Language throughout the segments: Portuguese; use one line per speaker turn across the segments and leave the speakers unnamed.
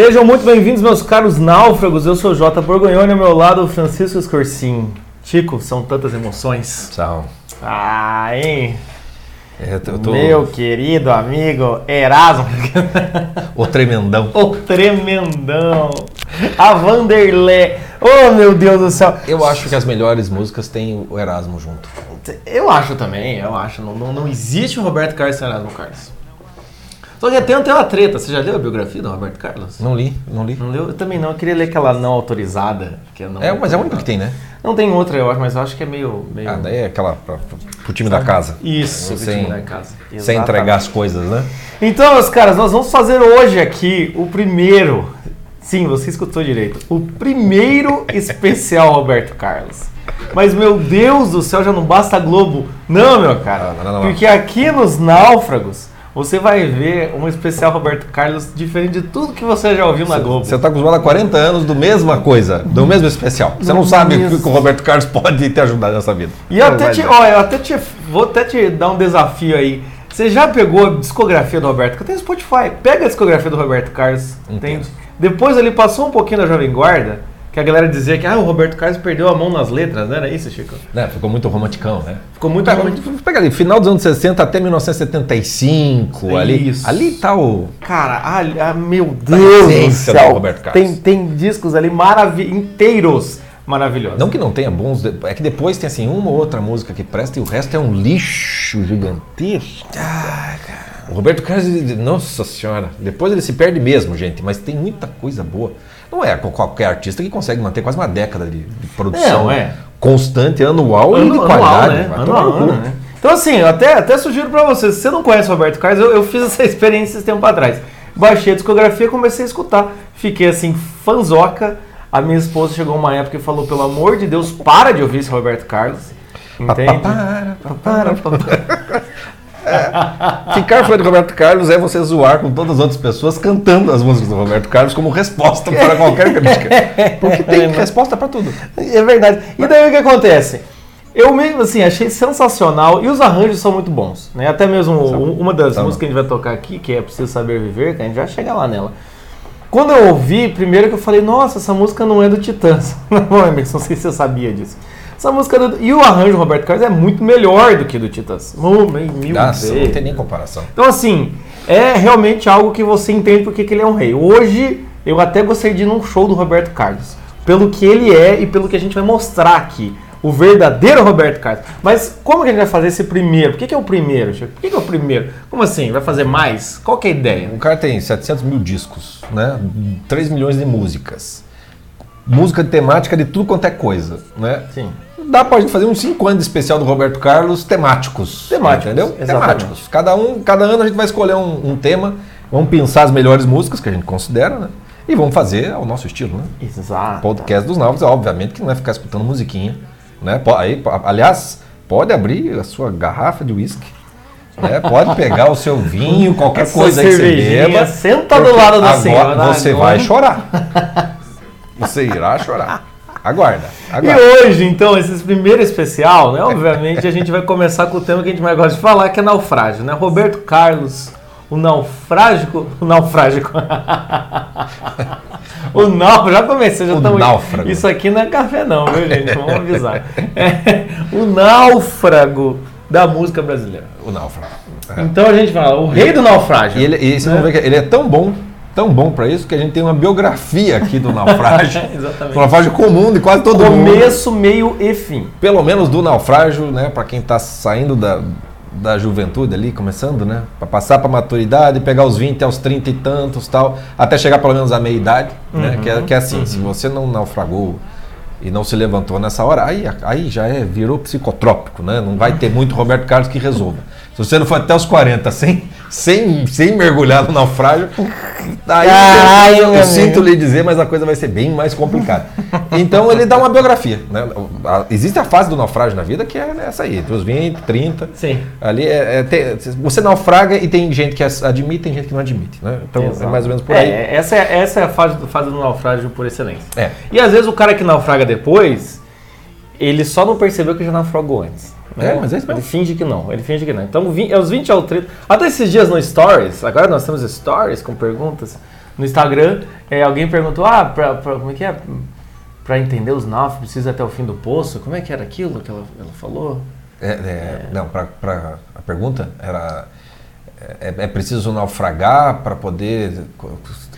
Sejam muito bem-vindos, meus caros náufragos. Eu sou o Jota Borgonhoni, ao meu lado o Francisco Escorcim. Chico, são tantas emoções.
Tchau.
Ah, hein?
É, tô...
Meu querido amigo Erasmo.
O tremendão.
o tremendão. A Vanderlé. Oh, meu Deus do céu.
Eu acho que as melhores músicas têm o Erasmo junto.
Eu acho também, eu acho. Não, não, não existe o Roberto Carlos sem Erasmo Carlos. Só que tem até uma treta. Você já leu a biografia do Roberto Carlos?
Não li, não li.
Não leu? Eu também não. Eu queria ler aquela não autorizada. Que é, não
É, mas é a única que tem, né?
Não tem outra, eu acho, mas eu acho que é meio. meio...
Ah, daí é aquela pra, pro time da casa.
Isso,
sem,
time da casa.
sem
Exatamente.
entregar as coisas, né?
Então, meus caras, nós vamos fazer hoje aqui o primeiro. Sim, você escutou direito. O primeiro especial Roberto Carlos. Mas, meu Deus do céu, já não basta Globo. Não, meu cara.
Não, não, não.
Porque aqui nos Náufragos, você vai ver um especial Roberto Carlos diferente de tudo que você já ouviu na Globo.
Você tá acostumado há 40 anos do mesma coisa, do mesmo especial. Você não sabe o que o Roberto Carlos pode te ajudar nessa vida.
E eu até te, ó, eu até te, vou até te dar um desafio aí. Você já pegou a discografia do Roberto Carlos? Tem Spotify. Pega a discografia do Roberto Carlos, entende? Depois ele passou um pouquinho da Jovem Guarda, que a galera dizia que ah, o Roberto Carlos perdeu a mão nas letras, não era isso, Chico?
Né, ficou muito romanticão, né?
Ficou muito
Pega,
romântico.
pega ali, final dos anos 60 até 1975, ali.
Isso.
Ali tá o.
Cara, ah, ah, meu Deus do
essência do
céu.
Roberto Carlos.
Tem, tem discos ali maravi inteiros maravilhosos.
Não que não tenha bons. É que depois tem assim uma ou outra música que presta e o resto é um lixo gigantesco. O Roberto Carlos, nossa senhora, depois ele se perde mesmo, gente, mas tem muita coisa boa. Não é qual- qualquer artista que consegue manter quase uma década de, de produção
Não, é.
constante, anual e de
Ano-
qualidade.
né?
Vai
Ano ano, né? Então, assim, eu até, até sugiro pra você, se você não conhece o Roberto Carlos, eu, eu fiz essa experiência esse tempo atrás. Baixei a discografia, comecei a escutar. Fiquei, assim, fanzoca. A minha esposa chegou uma época e falou, pelo amor de Deus, para de ouvir esse Roberto Carlos. Entende?
Para,
Para, para.
Ficar fã de Roberto Carlos é você zoar com todas as outras pessoas cantando as músicas do Roberto Carlos como resposta para qualquer crítica. Porque tem resposta para tudo.
É verdade. E daí o que acontece? Eu mesmo, assim, achei sensacional e os arranjos são muito bons, né? Até mesmo um- uma das
são.
músicas que a gente vai tocar aqui, que é Preciso Saber Viver, que a gente vai chegar lá nela. Quando eu ouvi, primeiro que eu falei, nossa, essa música não é do Titãs. Não, Emerson, não sei se você sabia disso. Essa música do... E o arranjo do Roberto Carlos é muito melhor do que do Titãs. Mil, mil
Nossa, não tem nem comparação.
Então, assim, é realmente algo que você entende porque que ele é um rei. Hoje, eu até gostaria de ir num show do Roberto Carlos. Pelo que ele é e pelo que a gente vai mostrar aqui. O verdadeiro Roberto Carlos. Mas como que a gente vai fazer esse primeiro? Por que, que é o primeiro, Chico? Por que, que é o primeiro? Como assim? Vai fazer mais? Qual que é a ideia?
O cara tem 700 mil discos, né? 3 milhões de músicas. Música temática de tudo quanto é coisa, né?
Sim.
Dá pra gente fazer uns 5 anos de especial do Roberto Carlos temáticos.
Temáticos,
Entendeu?
exatamente.
Temáticos. Cada, um, cada ano a gente vai escolher um, um tema, vamos pensar as melhores músicas que a gente considera, né? E vamos fazer ao nosso estilo, né?
Exato.
podcast dos novos, obviamente que não é ficar escutando musiquinha, né? Aí, aliás, pode abrir a sua garrafa de uísque, né? Pode pegar o seu vinho, qualquer
Essa
coisa que você beba.
senta do lado da
agora
senhora,
Você
agora.
vai chorar. Você irá chorar. Aguarda,
E
aguarda.
hoje, então, esse primeiro especial, né? Obviamente, a gente vai começar com o tema que a gente mais gosta de falar, que é naufrágio, né? Roberto Carlos, o naufrágico. O naufrágico. o náufrago, já comecei, já
O
estamos.
náufrago.
Isso aqui não é café, não, viu, gente? Vamos avisar. É, o náufrago da música brasileira.
O náufrago.
Então a gente fala, o rei do naufrágio.
E, ele, e você
Né?
vê que ele é tão bom, tão bom pra isso, que a gente tem uma biografia aqui do naufrágio.
Exatamente.
um naufrágio comum de quase todo mundo.
Começo, meio e fim.
pelo menos do naufrágio, né, para quem está saindo da, da juventude ali, começando, né, para passar para maturidade, pegar os 20 aos 30 e tantos, tal, até chegar pelo menos à meia idade, né, que é, que é assim, se você não naufragou e não se levantou nessa hora, aí, aí já é, virou psicotrópico, né, não vai ter muito Roberto Carlos que resolva. Se você não for até os 40 sem, sem, sem mergulhar no naufrágio, aí
Ai,
eu, eu sinto lhe dizer, mas a coisa vai ser bem mais complicada. Então ele dá uma biografia. Né? Existe a fase do naufrágio na vida que é essa aí, entre os 20, 30.
Sim.
Ali é, é- tem- você naufraga e tem gente que admite, tem gente que não admite. Né? Então
Exato.
é mais ou menos por aí.
É, essa é, essa é a fase, fase do naufrágio por excelência.
É.
E às vezes o cara que naufraga depois, ele só não percebeu que já naufragou antes. né?
É, mas é isso mesmo.
Ele finge que não, ele finge que não. Então, vi- aos 20 ao 30. Até esses dias no Stories, agora nós temos Stories com perguntas. no Instagram, é, alguém perguntou, ah, pra, pra- como é que é? Pra entender os náufragos, precisa até o fim do poço. Como é que era aquilo que ela, ela falou?
É, é, Não, pra, pra- a pergunta era. É, é preciso naufragar para poder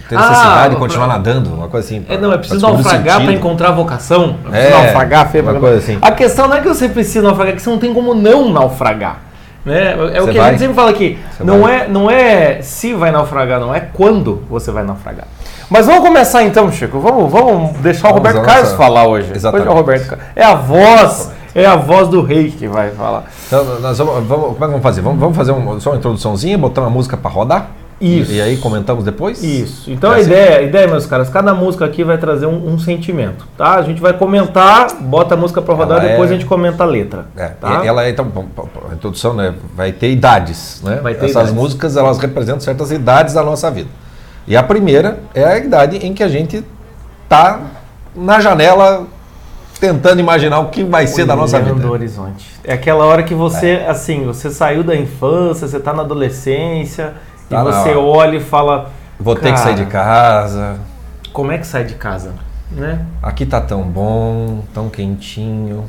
ter
Ah,
necessidade de
pra-
continuar nadando, uma coisa assim.
É,
pra-
não, é
pra
preciso
o
naufragar para encontrar vocação. É preciso
É,
naufragar, feio,
uma
pra-
coisa assim.
A questão não é que você precisa naufragar, é que você não tem como não naufragar. Né? É o que a
vai.
gente sempre fala aqui.
Você
Não
vai.
é, não é se vai naufragar, não é quando você vai naufragar. Mas vamos começar então, Chico. Vamos, vamos deixar o
Vamos
Roberto
à
Carlos
nossa-
falar hoje.
Exatamente.
Hoje é o Roberto Carlos. É a voz, é a voz do rei que vai falar.
Então, nós vamos, vamos- como é que vamos fazer? Vamos, vamos fazer um- só uma introduçãozinha, botar uma música para rodar?
Isso.
E, aí comentamos depois?
Isso. Então a
assim?
ideia, a ideia, meus caras, cada música aqui vai trazer um, um sentimento, tá? A gente vai comentar, bota a música pra rodar,
Ela
depois
é-
a gente comenta a letra.
É,
tá?
ela é, então, a introdução né, vai ter idades, né?
Vai ter
Essas
idades.
músicas, elas representam certas idades da nossa vida. E a primeira é a idade em que a gente tá na janela tentando imaginar o que vai ser da nossa vida.
horizonte. É aquela hora que você, assim, você saiu da infância, você tá na adolescência,
Tá
e
na
você
hora.
olha e fala.
Vou ter que sair de
"Cara,
casa,
Como é que sai de casa? Né?
aqui tá tão bom, tão quentinho.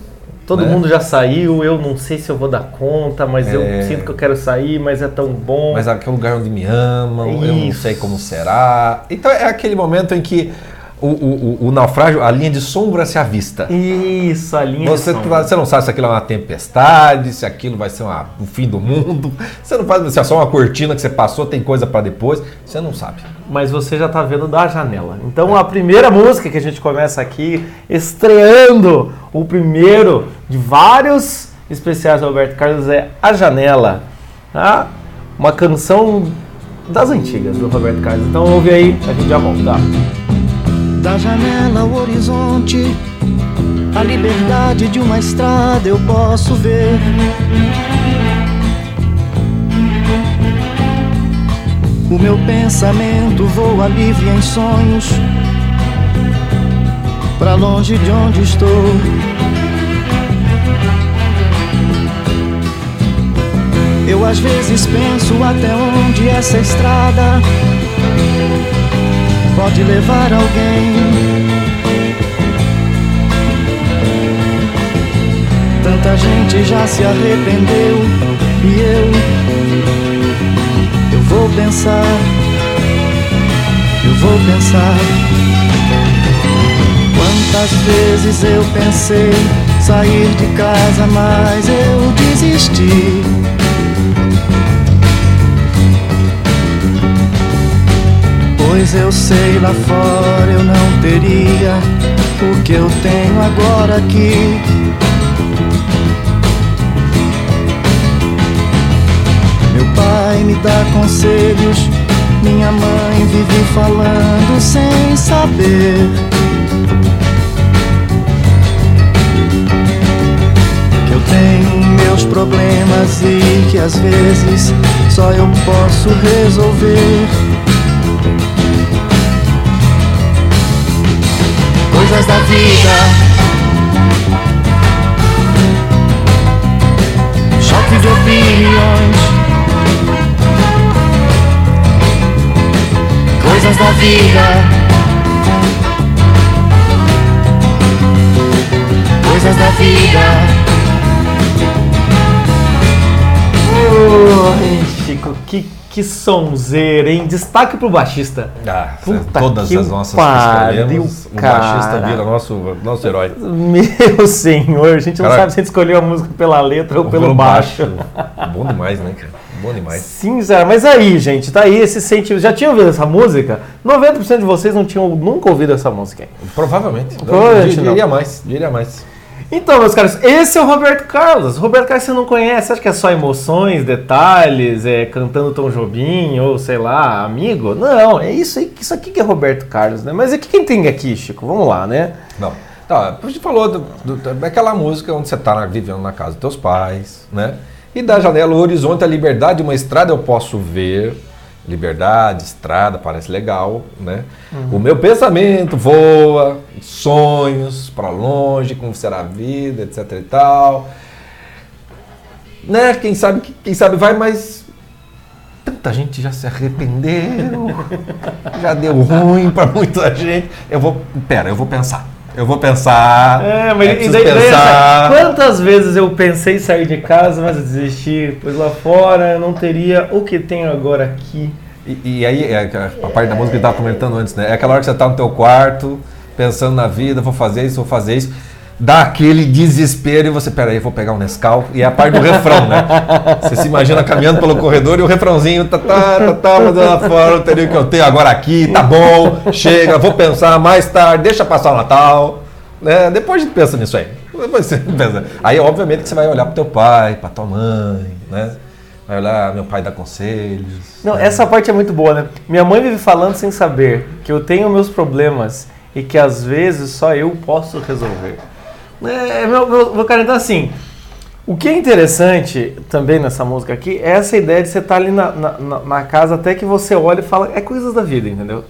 Todo
né?
mundo já saiu, eu não sei se eu vou dar conta, mas eu
É.
sinto que eu quero sair, mas é tão bom.
Mas aqui é um lugar onde me amam, eu não
Isso.
sei como será. Então é aquele momento em que o, o, o- naufrágio, a linha de sombra se avista.
Isso, a linha de
Você,
sombra.
você não sabe se aquilo é uma tempestade, se aquilo vai ser uma- o fim do mundo. Você não faz se é só uma cortina que você passou, tem coisa para depois. Você não sabe.
mas você já tá vendo da janela. Então a primeira música que a gente começa aqui, estreando o primeiro de vários especiais do Roberto Carlos é A Janela, tá? Uma canção das antigas do Roberto Carlos. Então ouve aí, a gente já volta.
Da janela ao horizonte, a liberdade de uma estrada eu posso ver. O meu pensamento voa livre em sonhos, pra longe de onde estou. Eu às vezes penso até onde essa estrada pode levar alguém. Tanta gente já se arrependeu e eu, eu vou pensar, eu vou pensar. Quantas vezes eu pensei sair de casa, mas eu desisti. Pois eu sei lá fora eu não teria o que eu tenho agora aqui. Meu pai me dá conselhos, minha mãe vive falando sem saber. Que eu tenho meus problemas e que às vezes só eu posso resolver. Coisas da vida. Choque de opiniões. Coisas da vida. Coisas da vida.
Chico, que, sonzeira, hein? Destaque pro baixista.
Ah,
Puta
todas as nossas
pariu,
que escolhemos, o baixista vira nosso, nosso herói.
Meu senhor, a gente não sabe se a gente escolheu a música pela letra ou pelo, baixo.
Bom demais, né, cara? Bom demais.
Sim, Zé, mas aí, gente, tá aí esse sentimento. Já tinham ouvido essa música? 90% de vocês não tinham nunca ouvido essa música.
Provavelmente.
Provavelmente
Eu
não.
diria mais, diria mais.
Então, meus caros, esse é o Roberto Carlos. Roberto Carlos você não conhece, acha que é só emoções, detalhes, é cantando Tom Jobim ou sei lá, amigo? Não, é isso aí, isso aqui que é Roberto Carlos, né? Mas o que quem tem aqui, Chico? Vamos lá, né?
Não. Tá, a gente falou daquela música onde você está vivendo na casa dos teus pais, né? E da janela, o horizonte, a liberdade, uma estrada eu posso ver. Liberdade, estrada, parece legal, né? O meu pensamento voa, sonhos para longe, como será a vida, etc e tal. Né? Quem sabe, quem sabe vai, mas tanta gente já se arrependeu, já deu ruim pra muita gente. Eu vou, pera, eu vou pensar. Eu vou pensar.
É, mas
eu
e daí, daí,
pensar.
assim, quantas vezes eu pensei em sair de casa, mas eu desisti, pois lá fora eu não teria o que tenho agora aqui.
E, e aí, é a parte da música que eu estava comentando antes, né? É aquela hora que você está no teu quarto, pensando na vida, vou fazer isso, vou fazer isso. Dá aquele desespero e você, peraí, vou pegar um Nescau. E é a parte do refrão, né? Você se imagina caminhando pelo corredor e o refrãozinho, tá, tá, tá, tá, mas lá fora, eu teria o que eu tenho agora aqui, tá bom, chega, vou pensar mais tarde, deixa passar o Natal. Né? Depois a gente pensa nisso aí. Depois você pensa. Aí, obviamente, que você vai olhar pro teu pai, pra tua mãe, né? Vai olhar, meu pai dá conselhos.
Não, essa parte é muito boa, né? Minha mãe vive falando sem saber que eu tenho meus problemas e que às vezes só eu posso resolver. É, meu, meu, meu cara, então assim, o que é interessante também nessa música aqui é essa ideia de você estar ali na, na, na- casa até que você olha e fala, é coisas da vida, entendeu?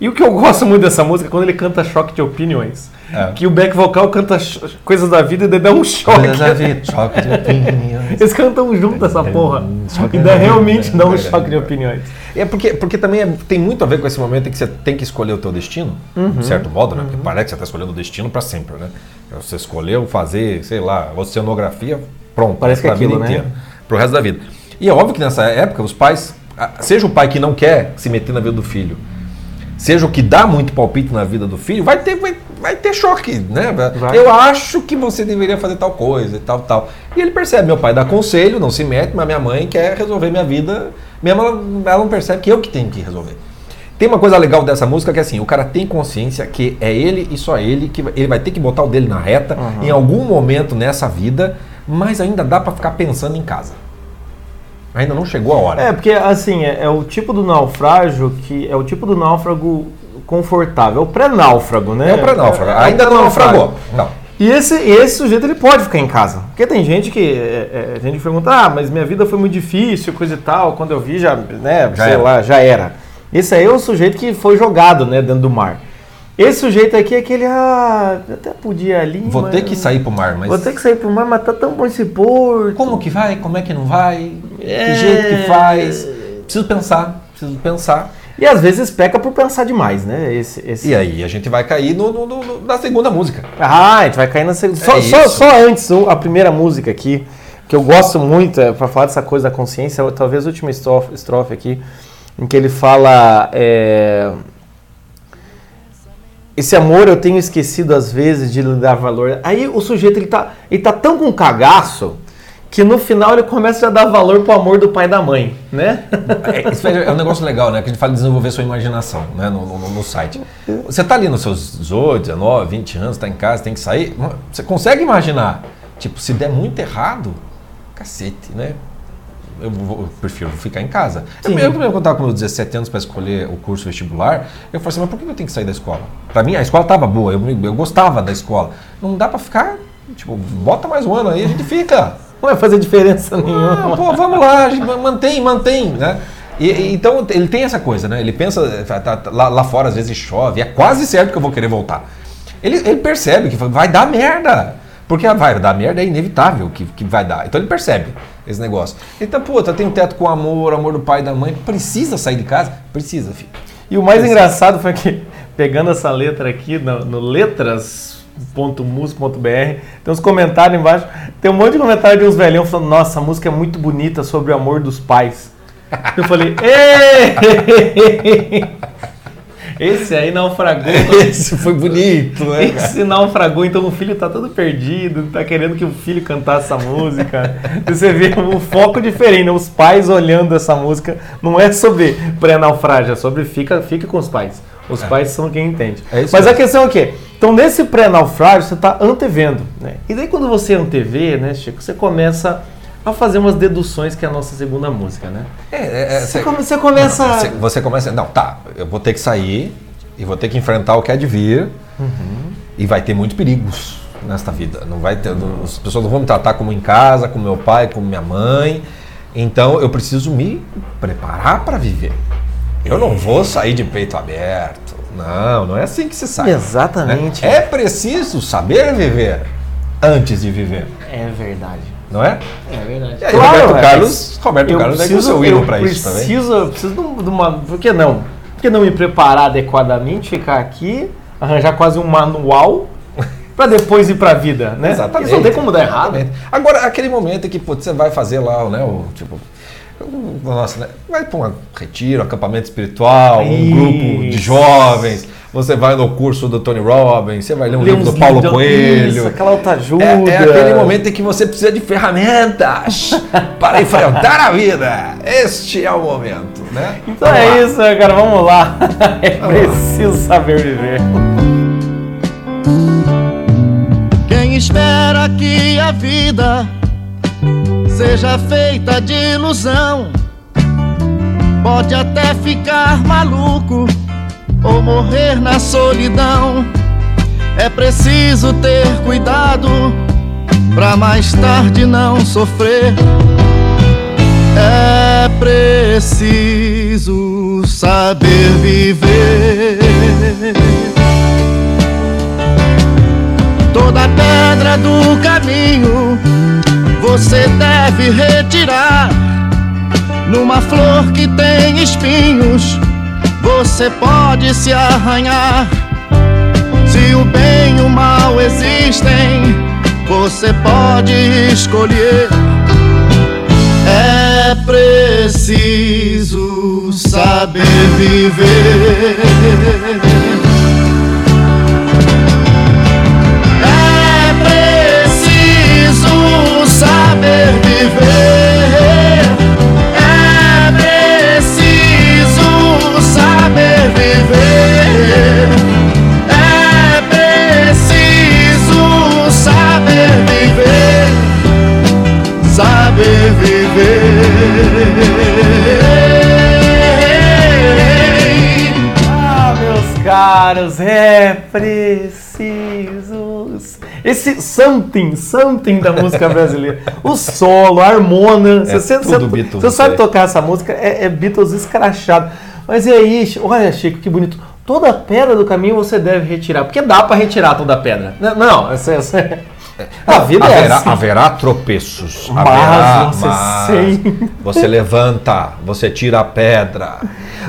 E o que eu gosto muito dessa música é quando ele canta choque de opiniões.
É.
Que o back vocal canta coisas da vida e daí dá um choque.
Coisas da vida, choque de opiniões.
Eles cantam junto essa porra.
choque
E daí realmente dá um
opiniões.
choque de opiniões.
É porque, porque também é- tem muito a ver com esse momento em que você tem que escolher o teu destino, de certo modo, né? Porque parece que você está escolhendo o destino para sempre, né? Você escolheu fazer, sei lá, oceanografia, pronto,
Parece que é
pra vida
aquilo, né?
inteira, pro resto da vida. E é óbvio que nessa época os pais, seja o pai que não quer se meter na vida do filho, seja o que dá muito palpite na vida do filho, vai ter, vai, vai ter choque, né?
Vai.
Eu acho que você deveria fazer tal coisa e tal, tal. E ele percebe, meu pai dá conselho, não se mete, mas minha mãe quer resolver minha vida, mesmo ela, ela não percebe que eu que tenho que resolver. Tem uma coisa legal dessa música que é assim, o cara tem consciência que é ele e só ele, que ele vai ter que botar o dele na reta em algum momento nessa vida, mas ainda dá pra ficar pensando em casa. Ainda não chegou a hora.
É, porque assim, é, é o tipo do naufrágio que é o tipo do náufrago confortável, é o pré-náufrago, né?
É o pré-náufrago.
É- é
Ainda
o
não naufragou. Não.
E esse, esse sujeito ele pode ficar em casa. Porque tem gente que. É, é, gente pergunta, ah, mas minha vida foi muito difícil, coisa e tal. Quando eu vi, já, né,
Já
sei
era.
lá, já era. Esse aí é o sujeito que foi jogado, né, dentro do mar. Esse sujeito aqui é aquele, ah, eu até podia ali.
Vou
mas-
ter que sair pro mar, mas.
Vou ter que sair pro mar, mas tá tão bom esse porto.
Como que vai? Como é que não vai?
É.
Que jeito que faz? Preciso pensar, preciso pensar.
E às vezes peca por pensar demais, né? Esse, esse...
E aí a gente vai cair no, no- no- na segunda música.
Ah, a gente vai cair na segunda. Só,
É
só, só antes, a primeira música aqui, que eu gosto muito, é, pra falar dessa coisa da consciência, talvez a última estrofe, estrofe aqui, em que ele fala. é, esse amor eu tenho esquecido às vezes de lhe dar valor. Aí o sujeito ele tá, ele tá tão com cagaço que no final ele começa a dar valor pro amor do pai e da mãe, né?
É, isso é um negócio legal, né? Que a gente fala de desenvolver sua imaginação né? no, no- no site. Você tá ali nos seus 18, 19, 20 anos, tá em casa, tem que sair. Você consegue imaginar? Tipo, se der muito errado, cacete, né? Eu, vou- eu prefiro ficar em casa. Eu,
Sim.
eu, quando eu estava com meus 17 anos para escolher o curso vestibular, eu falei assim, mas por que eu tenho que sair da escola? Para mim, a escola estava boa, eu, eu gostava da escola. Não dá para ficar, tipo, bota mais um ano aí, a gente fica.
Não vai fazer diferença
Ah,
nenhuma.
pô, vamos lá, a gente mantém, mantém, né? E, então ele tem essa coisa, né? Ele pensa, tá- tá- lá, lá fora às vezes chove, é quase certo que eu vou querer voltar. Ele, ele percebe que vai dar merda. Porque vai dar merda é inevitável que, que vai dar. Então ele percebe esse negócio. Então, puta, tem um teto com amor, amor do pai e da mãe. Precisa sair de casa? Precisa, filho.
E o mais engraçado foi que, pegando essa letra aqui no, no letras.mus.br, tem uns comentários embaixo, tem um monte de comentário de uns velhão falando, nossa, a música é muito bonita sobre o amor dos pais. Eu falei, "Ê!" esse aí naufragou.
Esse foi bonito, né?
Esse naufragou, então o filho tá todo perdido, tá querendo que o filho cantasse essa música. Você vê um foco diferente, né? os pais olhando essa música, não é sobre pré-naufrágio, é sobre fica, fica com os pais. Os pais são quem entende.
É
Mas a
mesmo.
questão é o quê? Então, nesse pré-naufrágio, você está antevendo. Né? E daí, quando você antevê, né, Chico, você começa a fazer umas deduções, que é a nossa segunda música, né?
É, é, é,
Você,
cê-
come- você começa...
Não, você, você começa. Não, tá, eu vou ter que sair e vou ter que enfrentar o que é de vir. E vai ter muitos perigos nesta vida. Não vai ter, não- as pessoas não vão me tratar como em casa, como meu pai, como minha mãe. Então eu preciso me preparar para viver. Eu não vou sair de peito aberto. Não, não é assim que se sai.
Exatamente.
né? É preciso saber viver antes de viver.
É verdade.
Não é?
É verdade.
E aí,
Claro,
Roberto
é,
Carlos, Roberto
eu
Carlos é com
preciso,
seu
eu
pra isso também.
preciso, eu preciso de um- uma. Por que não? Por que não me preparar adequadamente, ficar aqui, arranjar quase um manual pra depois ir pra vida, né?
Exatamente.
Isso não tem como dar errado.
Exatamente. Agora, aquele momento em que putz, você vai fazer lá, né, o tipo. o- Nossa, né? Vai para um retiro, acampamento espiritual, um
Isso.
grupo de jovens. Você vai no curso do Tony Robbins, você vai ler um
Ler
livro do Paulo
livros,
Coelho.
Isso, aquela autoajuda.
É, é aquele momento em que você precisa de ferramentas para enfrentar a vida. Este é o momento, né?
Então
Vamos
é
lá.
isso, né, cara. Vamos lá. É preciso saber viver.
Quem espera que a vida seja feita de ilusão pode até ficar maluco ou morrer na solidão. É preciso ter cuidado pra mais tarde não sofrer. É preciso saber viver. Toda pedra do caminho você deve retirar. Numa flor que tem espinhos, você pode se arranhar. Se o bem e o mal existem, você pode escolher. É preciso saber viver. É preciso saber viver. Viver. É preciso saber viver. Saber viver.
Ah, meus caros, é preciso. Esse something, something da música brasileira. O solo, a harmona.
É
você, você- você sabe tocar essa música, é, é Beatles escrachado. Mas e aí, olha, Chico, que bonito. Toda pedra do caminho você deve retirar. Porque dá pra retirar toda pedra. Não, não essa, essa- a vida é
haverá,
assim.
haverá tropeços.
Mas
haverá,
você
mas você levanta, você tira a pedra.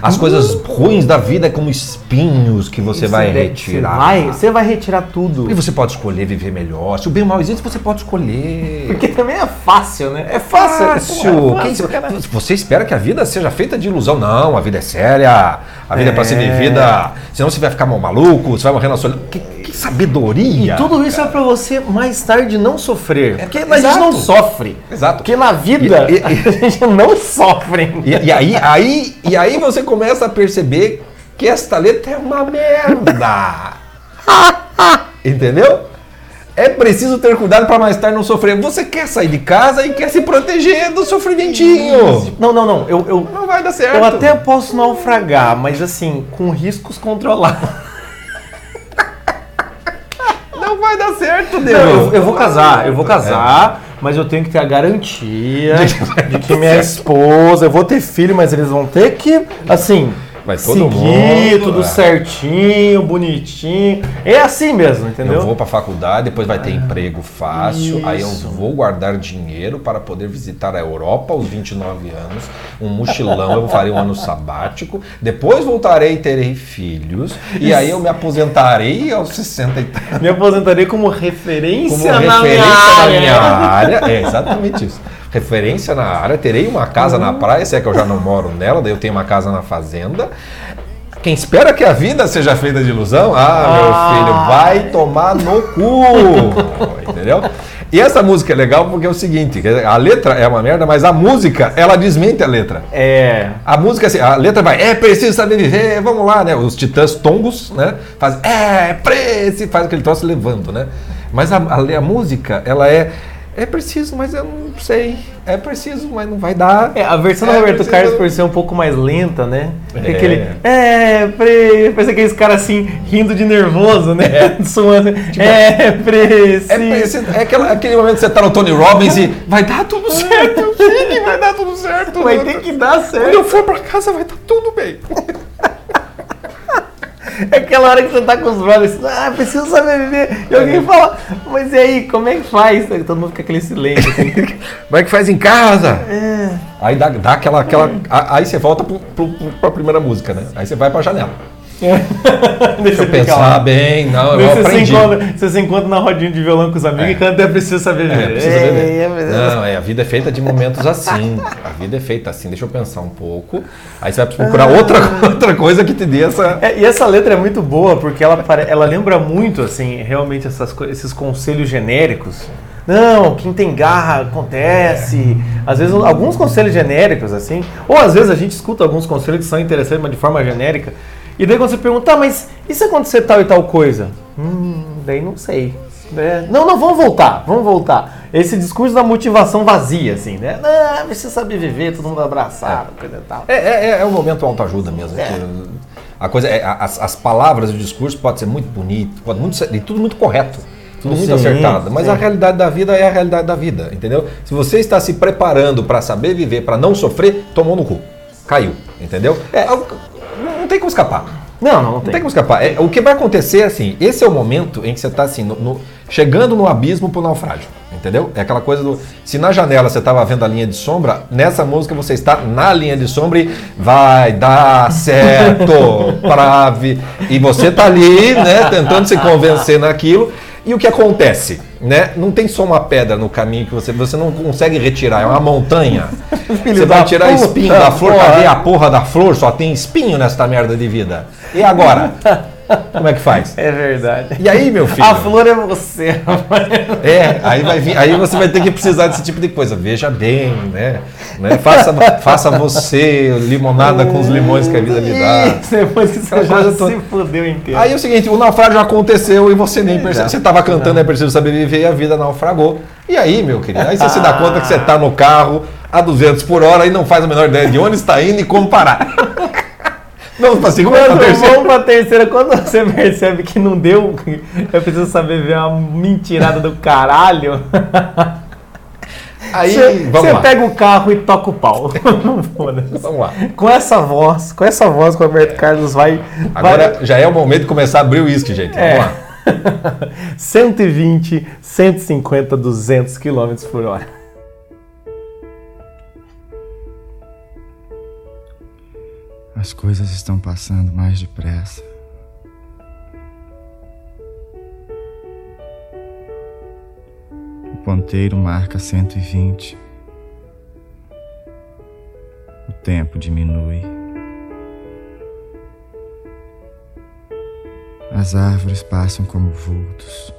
As coisas ruins da vida é como espinhos que você vai
deve-
retirar.
Você vai, você vai retirar tudo.
E você pode escolher viver melhor. Se o bem o mal existe, você pode escolher.
Porque também é fácil, né? É fácil.
Fácil.
É
Quem-
fácil, cara.
você espera que a vida seja feita de ilusão. Não, a vida é séria. A vida é, pra ser
É.
vivida. Senão você vai ficar mal maluco, você vai morrer na solidão. Que, que sabedoria.
E tudo isso é pra você mais tarde não sofrer. Porque a gente
É,
não sofre.
Exato.
Porque na vida
E- e-
a gente não sofre.
E, e aí, aí, e aí você começa a perceber que esta letra é uma merda. Entendeu? É preciso ter cuidado para mais tarde não sofrer. Você quer sair de casa e quer se proteger do sofrimentinho.
Não, não, não. Eu, eu,
Não vai dar certo.
eu até posso naufragar, mas assim, com riscos controlados.
Não vai dar certo, Deus.
Não, eu, eu vou casar, eu vou casar, mas eu tenho que ter a garantia de que minha esposa, eu vou ter filho, mas eles vão ter que, assim,
Vai todo
seguir
mundo,
tudo
é.
certinho, bonitinho. É assim mesmo, entendeu?
Eu vou para faculdade, depois vai ter emprego fácil, aí eu
Isso.
vou guardar dinheiro para poder visitar a Europa aos 29 anos, um mochilão, eu farei um ano sabático, depois voltarei e terei filhos, e aí eu me aposentarei aos 60 e.
Me aposentarei como referência,
Como
na,
referência
minha
na minha área. É exatamente isso. Referência na área, terei uma casa na praia, se é que eu já não moro nela, daí eu tenho uma casa na fazenda. Quem espera que a vida seja feita de ilusão, ah,
Ah.
meu filho, vai tomar no cu. Entendeu? E essa música é legal porque é o seguinte, a letra é uma merda, mas a música, ela desmente a letra.
É.
A música, assim, a letra vai, é preciso saber viver, vamos lá, né? Os titãs tongos, né? Faz, é preciso, faz aquele troço levando, né? Mas a, a, a música, ela é, é preciso, mas eu não sei. É preciso, mas não vai dar.
É, a versão do
É,
Roberto
precisa-
Carlos, por ser um pouco mais lenta, né? É.
É.
Aquele. É, pre... Parece aqueles caras assim, rindo de nervoso, né? Suando. é, preciso.
É, preciso, é aquela- aquele momento que você tá no Tony Robbins e vai dar tudo certo, eu sei que vai dar tudo certo.
Vai ter que dar
Quando
certo.
eu for pra casa vai estar tudo bem.
É aquela hora que você tá com os brothers, ah, preciso saber viver. E alguém fala, mas e aí, como é que faz? Aí todo mundo fica aquele silêncio. Assim.
Como é que faz em casa?
É.
Aí dá, dá aquela. aquela a- aí você volta pro, pro, pra primeira música, né? Aí você vai pra janela. Deixa eu pensar bem. Não, eu
você, se
aprendi.
encontra, você se encontra na rodinha de violão com os amigos
É.
e canta É preciso saber
É, precisa beber.
É, mas-
Não, é, a vida é feita de momentos assim. A vida é feita assim. Deixa eu pensar um pouco. Aí você vai procurar outra, outra coisa que te dê essa.
É, e essa letra é muito boa porque ela, pare- ela lembra muito, assim, realmente essas, esses conselhos genéricos. Não, quem tem garra acontece. Às vezes, alguns conselhos genéricos, assim, ou às vezes a gente escuta alguns conselhos que são interessantes, mas de forma genérica. E daí quando você pergunta, tá, mas e se acontecer tal e tal coisa? Hum, daí não sei. né? Não, não, vamos voltar, vamos voltar. Esse discurso da motivação vazia, assim, né? Não, precisa saber viver, todo mundo abraçado, coisa e tal.
É, é, é o momento autoajuda mesmo.
É.
que a coisa é, as, as palavras, o discurso pode ser muito bonito, pode muito ser, e tudo muito correto. Tudo muito
Sim,
acertado, mas
sim.
a realidade da vida é a realidade da vida, entendeu? Se você está se preparando para saber viver, para não sofrer, tomou no cu. Caiu, entendeu? É, tem como escapar.
Não, não, não
Não
tem.
tem como escapar. É, o que vai acontecer é assim, esse é o momento em que você está assim, no- no- chegando no abismo pro naufrágio. Entendeu? É aquela coisa do. Se na janela você estava vendo a linha de sombra, nessa música você está na linha de sombra e vai dar certo, brave. E você tá ali, né, tentando se convencer naquilo. E o que acontece? Né? Não tem só uma pedra no caminho que você, você não consegue retirar, é uma montanha. Você vai tirar espinho da flor, cadê a porra da flor? Só tem espinho nesta merda de vida. E agora? Como é que faz?
É verdade.
E aí, meu filho?
A flor é você, rapaz.
É, aí, vai vir, aí você vai ter que precisar desse tipo de coisa. Veja bem, né? né? Faça, faça você limonada com os limões que a vida lhe dá.
Isso, depois que você
Aquela
já
toda.
se fudeu inteiro.
Aí é o seguinte, o naufrágio aconteceu e você nem percebeu. Você estava cantando, é preciso saber viver e a vida naufragou. E aí, meu querido, aí você se dá conta que você está no carro a 200 por hora e não faz a menor ideia de onde está indo e como parar. Vamos para segunda, para a
Quando
terceira.
vamos pra terceira, quando você percebe que não deu, eu preciso saber ver uma mentirada do caralho.
Aí,
Você
vamos
você pega o carro e toca o pau.
Vamos lá.
Com essa voz, com essa voz que o Roberto Carlos vai.
Agora
vai-
já é o momento de começar a abrir o uísque, gente. Vamos
É.
lá.
120, 150, 200 km por hora.
As coisas estão passando mais depressa. O ponteiro marca 120. O tempo diminui. As árvores passam como vultos.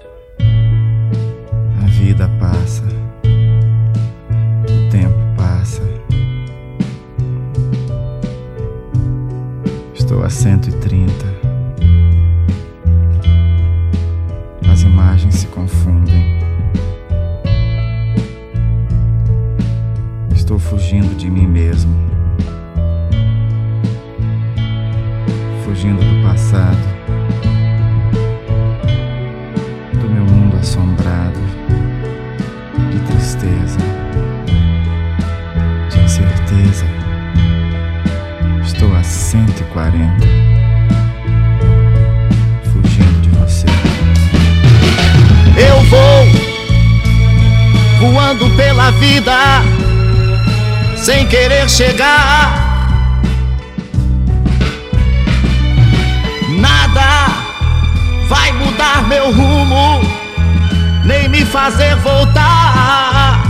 A vida passa. Estou a 130. As imagens se confundem. Estou fugindo de mim mesmo. Fugindo do passado. Do meu mundo assombrado. De tristeza. Estou a 140. Fugindo de você.
Eu vou voando pela vida sem querer chegar. Nada vai mudar meu rumo, nem me fazer voltar.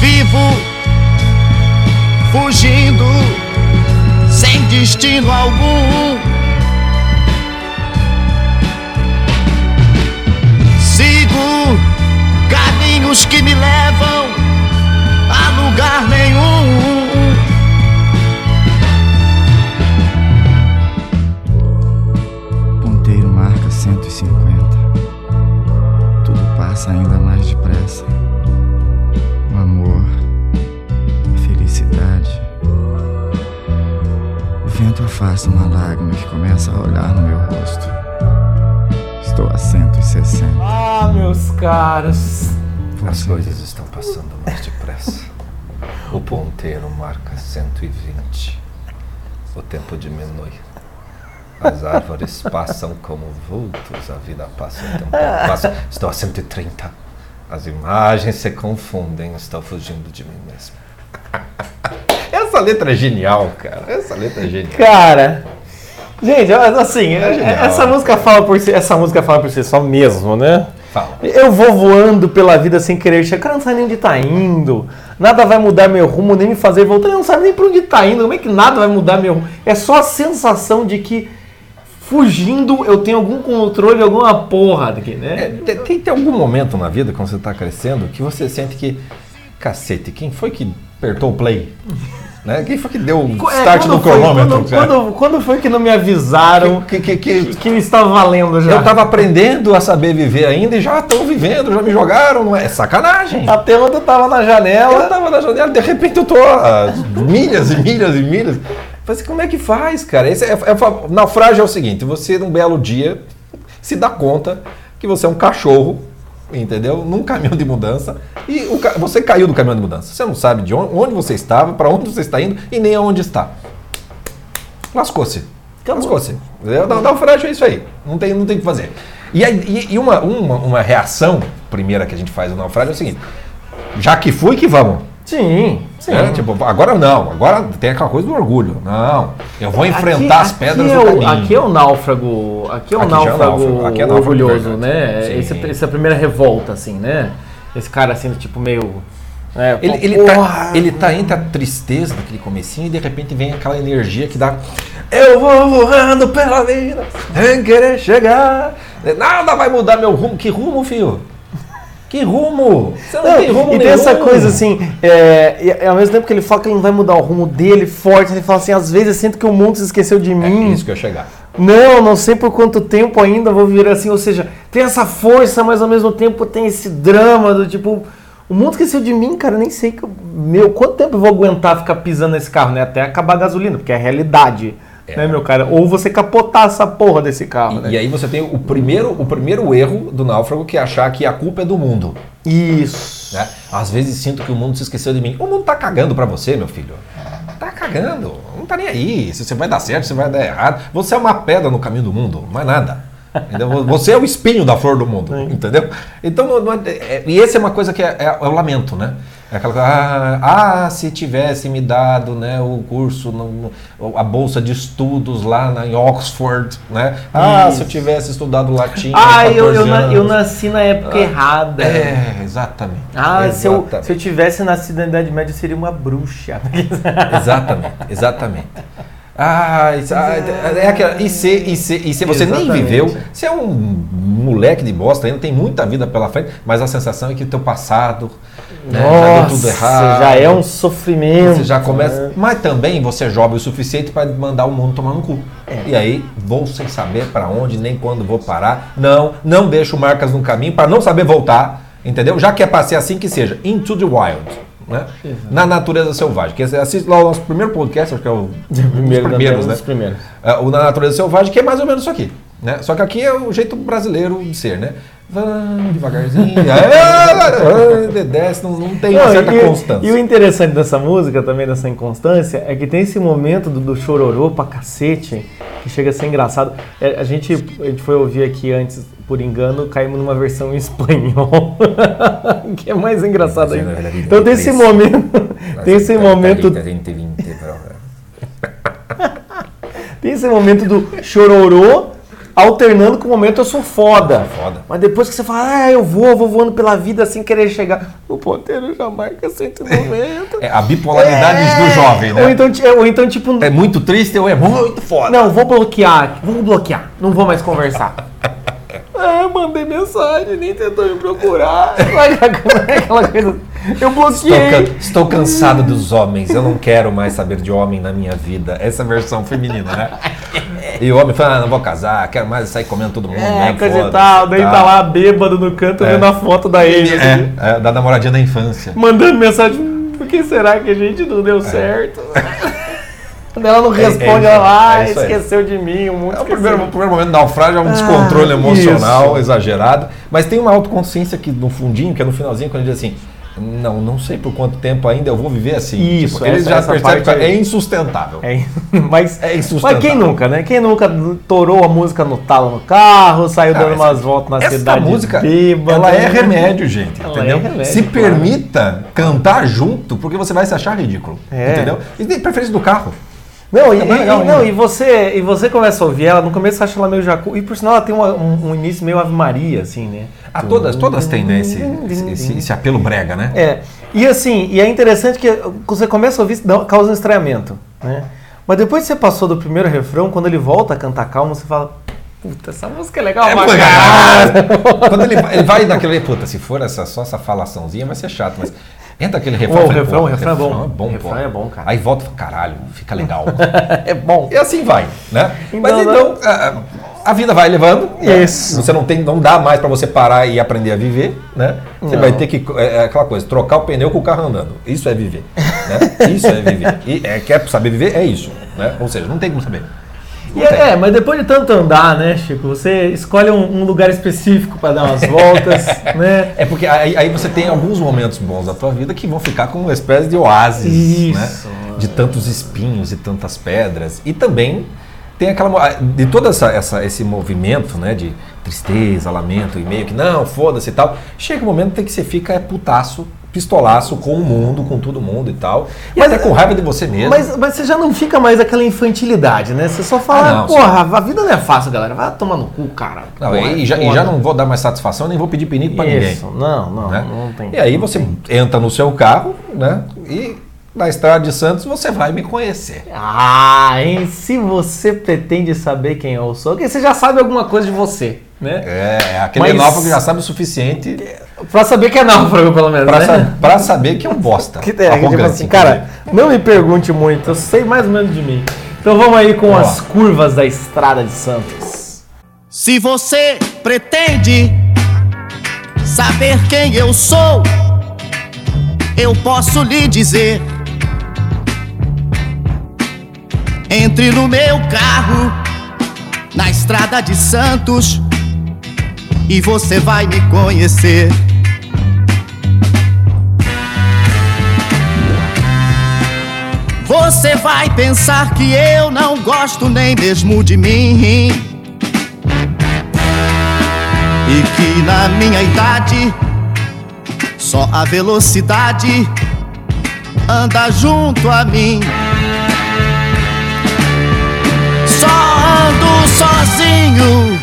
Vivo fugindo sem destino algum. Sigo caminhos que me levam a lugar nenhum.
Ponteiro marca 150. Tudo passa ainda mais depressa. O vento afasta uma lágrima que começa a olhar no meu rosto. Estou a 160.
Ah, meus caros.
As coisas estão passando mais depressa. O ponteiro marca 120. O tempo diminui. As árvores passam como vultos, a vida passa, o tempo passa. Estou a 130. As imagens se confundem, estou fugindo de mim mesmo. Essa letra é genial, cara. Essa letra é genial.
Cara. Gente, assim,
genial.
essa música fala por si, essa música fala por si só mesmo, né?
Fala.
Eu vou voando pela vida sem querer chegar. Cara, não sabe nem onde tá indo. Nada vai mudar meu rumo, nem me fazer voltar. Ele não sabe nem pra onde tá indo. Como é que nada vai mudar meu rumo? É só a sensação de que fugindo eu tenho algum controle, alguma porra aqui,
É,
né?
tem, tem, tem algum momento na vida, quando você está crescendo, que você sente que, cacete, quem foi que apertou o play? Né? Quem foi que deu o
É,
start
quando
no
foi-
cronômetro?
Quando, quando, quando foi que não me avisaram
Que- que- que-
que, que estava valendo já?
eu estava aprendendo a saber viver ainda e já estão vivendo, já me jogaram, não é? É sacanagem.
Até quando eu tava na
Eu
janela.
tava na janela, de repente eu tô a milhas e milhas e milhas. Falei assim, como é que faz, cara? Esse é, é, fa- naufrágio é o seguinte, você num belo dia se dá conta que você é um cachorro, entendeu? Num caminhão de mudança e o você caiu do caminhão de mudança. Você não sabe de onde, onde você estava, para onde você está indo e nem aonde está. Lascou-se. Lascou-se. entendeu? Nau- Naufrágio é isso aí. Não tem, não tem o que fazer. E, aí- e uma, uma, uma reação primeira que a gente faz no naufrágio é o seguinte: já que fui, que vamos.
Sim, sim.
É, tipo, agora não, agora tem aquela coisa do orgulho. Não, eu vou enfrentar as pedras
é
do
o,
caminho.
Aqui é o náufrago, aqui é o
Aqui é
náufrago,
náufrago, aqui é náufrago
orgulhoso, né? Esse, essa primeira revolta, assim, né? Esse cara assim, tipo, meio... É,
Ele, ele, tá, ele tá entre a tristeza daquele comecinho e de repente vem aquela energia que dá. Eu vou voando pela vida, sem querer chegar. Nada vai mudar meu rumo. Que rumo, filho? Que rumo? Você não,
Não,
tem rumo
e tem essa coisa assim, é, e, ao mesmo tempo que ele fala que ele não vai mudar o rumo dele forte, ele fala assim, às vezes eu sinto que o mundo se esqueceu de
É
mim.
isso que eu chegar.
Não, não sei por quanto tempo ainda vou viver assim. Ou seja, tem essa força, mas ao mesmo tempo tem esse drama do tipo. O mundo esqueceu de mim, cara. Nem sei que. eu- Meu, quanto tempo eu vou aguentar ficar pisando nesse carro, né? Até acabar a gasolina, porque é a realidade.
É.
Né, meu cara? Ou você capotar essa porra desse carro, né?
E, e aí você tem o primeiro, o primeiro erro do náufrago que é achar que a culpa é do mundo.
Isso.
né? Às vezes sinto que o mundo se esqueceu de mim. O mundo tá cagando pra você, meu filho. Tá cagando. Não tá nem aí. Se você vai dar certo, se vai dar errado. Você é uma pedra no caminho do mundo, mais nada. Entendeu? Você é o espinho da flor do mundo, entendeu? Então, não- não é- é- e essa é uma coisa que é, é- é o lamento, né? É aquela coisa, ah, ah, se tivesse me dado né, o curso, no- a bolsa de estudos lá na, em Oxford, né? Ah, se eu tivesse estudado latim.
Ah, eu, eu,
14
na- eu nasci na época errada.
É, exatamente.
Ah, se eu,
Exatamente.
se eu tivesse nascido na Idade Média, eu seria uma bruxa.
Exatamente, exatamente. Ah, isso, ah, é aquela, e se, e se, e se você nem
Exatamente.
viveu, você é um moleque de bosta ainda, tem muita vida pela frente, mas a sensação é que o teu passado né, já deu tudo errado.
já é um sofrimento.
Você já começa.
né?
Mas também você é jovem o suficiente para mandar o mundo tomar no cu. E aí, vou sem saber para onde, nem quando vou parar. Não, não deixo marcas no caminho para não saber voltar. Entendeu? Já que é ser assim que seja. Into the wild. Né? Na natureza selvagem. Que assiste lá o nosso primeiro podcast, acho que é o
Primeiro,
os primeiros, né?
dos primeiros.
É, o Na Natureza Selvagem, que é mais ou menos isso aqui. Né? Só que aqui é o jeito brasileiro de ser, né? Vamos devagarzinho. aí, desce, não, não tem uma
Não,
certa
e,
constância.
e o interessante dessa música, também dessa inconstância, é que tem esse momento do, do chororô pra cacete, que chega a ser engraçado. É, a, gente, a gente foi ouvir aqui antes, por engano, caímos numa versão em espanhol, que é mais engraçado ainda. Então tem esse momento, tem esse momento, tem esse momento do chororô alternando com o momento eu sou foda.
Foda.
Mas depois que você fala, ah, eu vou, vou voando pela vida sem querer chegar. O ponteiro já marca 190.
É a bipolaridade
É.
do jovem, né?
Ou então, ti- ou então tipo,
É muito triste ou é muito foda.
não, vou bloquear, vou bloquear, não vou mais conversar. Ah, mandei mensagem, nem tentou me procurar. Aquela coisa. Eu
Estou,
bloqueei.
can- estou cansado dos homens, eu não quero mais saber de homem na minha vida. Essa é a versão feminina, né? E o homem fala, ah, não vou casar, quero mais sair comendo todo mundo.
É,
né?
coisa e tal. Daí tá lá bêbado no canto
É.
vendo a foto da ex. assim,
É, é, da namoradinha da infância.
Mandando mensagem. "Hum, Por que será que a gente não deu certo? Daí ela não responde,
é,
ela ah,
é isso aí.
esqueceu de mim, o mundo
É, o primeiro, o
mim."
primeiro momento do naufrágio é um descontrole
Ah,
emocional
isso.
exagerado, mas tem uma autoconsciência que no fundinho, que é no finalzinho, quando ele diz assim: Não, não sei por quanto tempo ainda eu vou viver assim.
Isso,
Tipo, eles
essa-
já
essa
percebem que é insustentável.
É, mas,
É insustentável.
mas quem nunca, né? Quem nunca torou a música no talo no carro, saiu
Ah,
dando
essa-
umas voltas na
Essa
cidade
música,
bêbada.
ela é remédio, gente,
Ela
entendeu?
é remédio,
se
claro.
permita cantar junto, porque você vai se achar ridículo,
É.
entendeu? E preferência do carro.
Não, e,
É
e- não, e você, e você começa a ouvir ela, no começo você acha ela meio jacu, e por sinal ela tem uma- um, um início meio Ave Maria, assim, né?
Ah, todas, todas têm, né, esse, esse, esse- apelo brega, né?
É, e assim, e é interessante que você começa a ouvir, causa um estranhamento, né? Mas depois que você passou do primeiro refrão, quando ele volta a cantar calmo, você fala, puta, essa música é legal
É,
pra
pô,
caralho.
Quando ele, vai- ele vai naquele, puta, se for essa, só essa falaçãozinha vai ser chato, mas entra aquele refrão. Eu
o refrão-
pô,
refrão é bom.
é bom,
refrão é bom, cara.
Aí volta e fala, caralho, fica legal.
é bom.
E assim vai, né? Mas
Não,
então, a, a vida vai levando. né?
Isso.
Você não tem, não dá mais pra você parar e aprender a viver, né? Você
Não.
vai ter que é, é aquela coisa, trocar o pneu com o carro andando. Isso é viver, né? Isso é viver. E é, quer saber viver é isso, né? Ou seja, não tem como saber.
É, é, mas depois de tanto andar, né, Chico, você escolhe um, um lugar específico pra dar umas voltas, né?
É porque aí, aí você tem alguns momentos bons da tua vida que vão ficar como uma espécie de oásis,
Isso.
né? De tantos espinhos e tantas pedras. E também tem aquela mo- de todo essa, essa- esse movimento, né, de tristeza, lamento e meio que não, foda-se e tal. Chega um momento em que você fica é putaço, pistolaço com o mundo, com todo mundo e tal. E
Mas-
até com raiva de você mesmo.
Mas, mas você já não fica mais aquela infantilidade, né? Você só fala,
Ah, não,
porra, a vida não é fácil, galera. Vai tomar no cu, cara.
Não,
Porra,
e, já,
é
e já não vou dar mais satisfação, nem vou pedir pinico pra ninguém.
Não, não,
né?
não tem.
E aí você entra no seu carro, né? E na estrada de Santos você vai me conhecer.
Ah, hein? Se você pretende saber quem eu sou, porque você já sabe alguma coisa de você, né?
É, é aquele
Mas-
que já sabe o suficiente
Pra saber que é náufrago, pelo menos,
pra,
né?
sa- pra saber que é um bosta.
Que, é, que tipo assim, cara, não me pergunte muito, eu sei mais ou menos de mim. Então vamos aí com
Ó.
as curvas da estrada de Santos.
Se você pretende saber quem eu sou, eu posso lhe dizer. Entre no meu carro, na estrada de Santos, e você vai me conhecer. Você vai pensar que eu não gosto nem mesmo de mim. E que na minha idade só a velocidade anda junto a mim. Só ando sozinho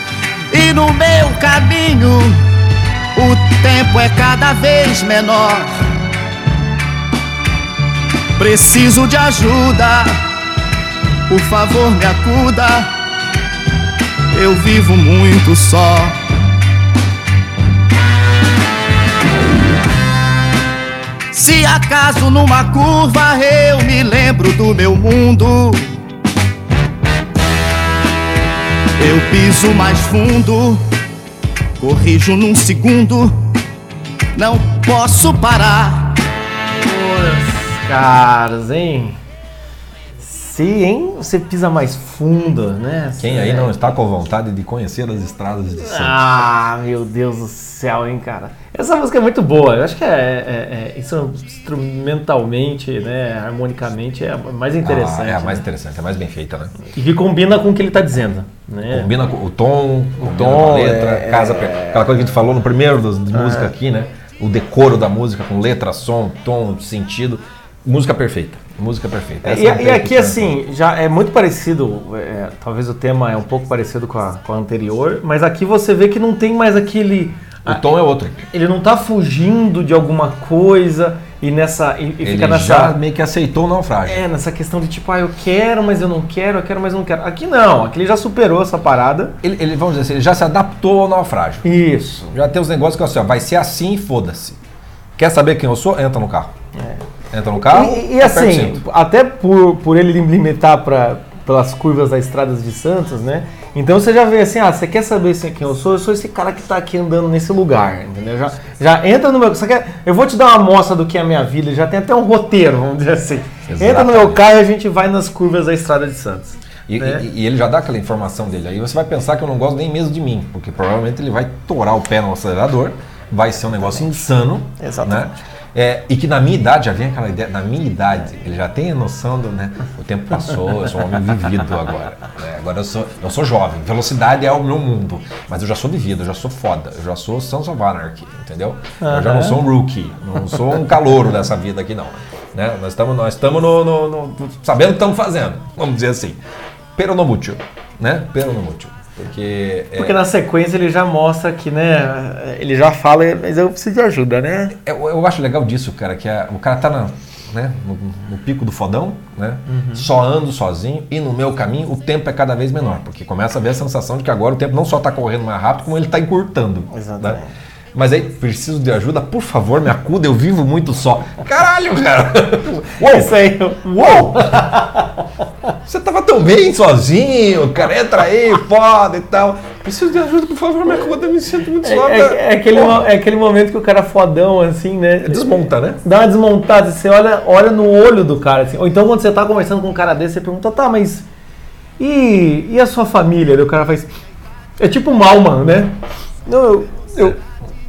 e no meu caminho o tempo é cada vez menor. Preciso de ajuda, por favor me acuda. Eu vivo muito só. Se acaso numa curva eu me lembro do meu mundo, eu piso mais fundo, corrijo num segundo, não posso parar.
Caros, hein? Se, hein? Você pisa mais fundo, né?
Quem aí não está com vontade de conhecer as estradas de Santos?
Ah, meu Deus do céu, hein, cara? Essa música é muito boa. Eu acho que é, é- é- isso instrumentalmente, né, harmonicamente, é a mais interessante.
Ah, é a
né?
mais interessante, é a mais bem feita, né?
E que combina com o que ele tá dizendo, né?
Combina com o tom, o
tom,
a letra,
é-
casa, aquela coisa que a gente falou no primeiro das, de música aqui, né? O decoro da música com letra, som, tom, sentido. Música perfeita. Música perfeita. Essa
E,
tem
e
o que
aqui, assim, já é muito parecido, é, talvez o tema é um pouco parecido com a, com a anterior, mas aqui você vê que não tem mais aquele...
O tom é outro.
Ele não tá fugindo de alguma coisa e nessa e, e
Ele
fica nessa
já meio que aceitou o naufrágio.
é nessa questão de tipo, ah, eu quero, mas eu não quero, eu quero, mas eu não quero. Aqui não, aqui ele já superou essa parada.
Ele, ele, vamos dizer assim, ele já se adaptou ao naufrágio.
Isso.
Já tem os negócios que assim, ó, vai ser assim e foda-se. Quer saber quem eu sou? Entra no carro. Entra no carro.
E, e
o
assim, até por, por ele limitar para pelas curvas das estradas de Santos, né? Então você já vê assim, ah, você quer saber se- quem eu sou? Eu sou esse cara que tá aqui andando nesse lugar, entendeu? Já, já entra no meu. Você quer, eu vou te dar uma amostra do que é a minha vida, já tem até um roteiro, vamos dizer assim. Entra no meu
Exatamente.
carro e a gente vai nas curvas da estrada de Santos.
E,
né?
e- e ele já dá aquela informação dele. Aí você vai pensar que eu não gosto nem mesmo de mim, porque provavelmente ele vai torar o pé no acelerador, vai ser um negócio insano.
Exatamente.
Né? É, e que na minha idade, já vem aquela ideia, na minha idade, ele já tem a noção do, né? O tempo passou, eu sou um homem vivido agora. né, agora eu sou, eu sou jovem, velocidade é o meu mundo. Mas eu já sou vivido, eu já sou foda, eu já sou Sons of Anarchy, entendeu? Eu já não sou um rookie, não sou um calouro dessa vida aqui, não. Né? Nós estamos nós estamos no, no, no- sabendo o que estamos fazendo, vamos dizer assim. Pero no mucho, né? Pero no mucho. Porque, é,
Porque na sequência ele já mostra que, né? Ele já fala, mas eu preciso de ajuda, né?
Eu, eu acho legal disso, cara, que a- o cara tá na, né, no, no pico do fodão, né? Só ando sozinho e no meu caminho o tempo é cada vez menor, porque começa a ver a sensação de que agora o tempo não só tá correndo mais rápido, como ele tá encurtando.
Exatamente.
Né? Mas aí, preciso de ajuda, por favor, me acuda, eu vivo muito só. Caralho, cara! Uou,
Isso aí.
uou! Você tava tão bem sozinho, cara, entra aí, foda e tal. Preciso de ajuda, por favor, me acuda, eu me sinto muito
É,
só.
é-
cara.
é aquele, é aquele momento que o cara é fodão, assim, né?
Desmonta, né?
Dá uma desmontada, você olha, olha no olho do cara, assim. Ou então quando você tá conversando com um cara desse, você pergunta, tá, mas. E, e a sua família? Daí o cara faz. É tipo um Malman, né? Não, eu. eu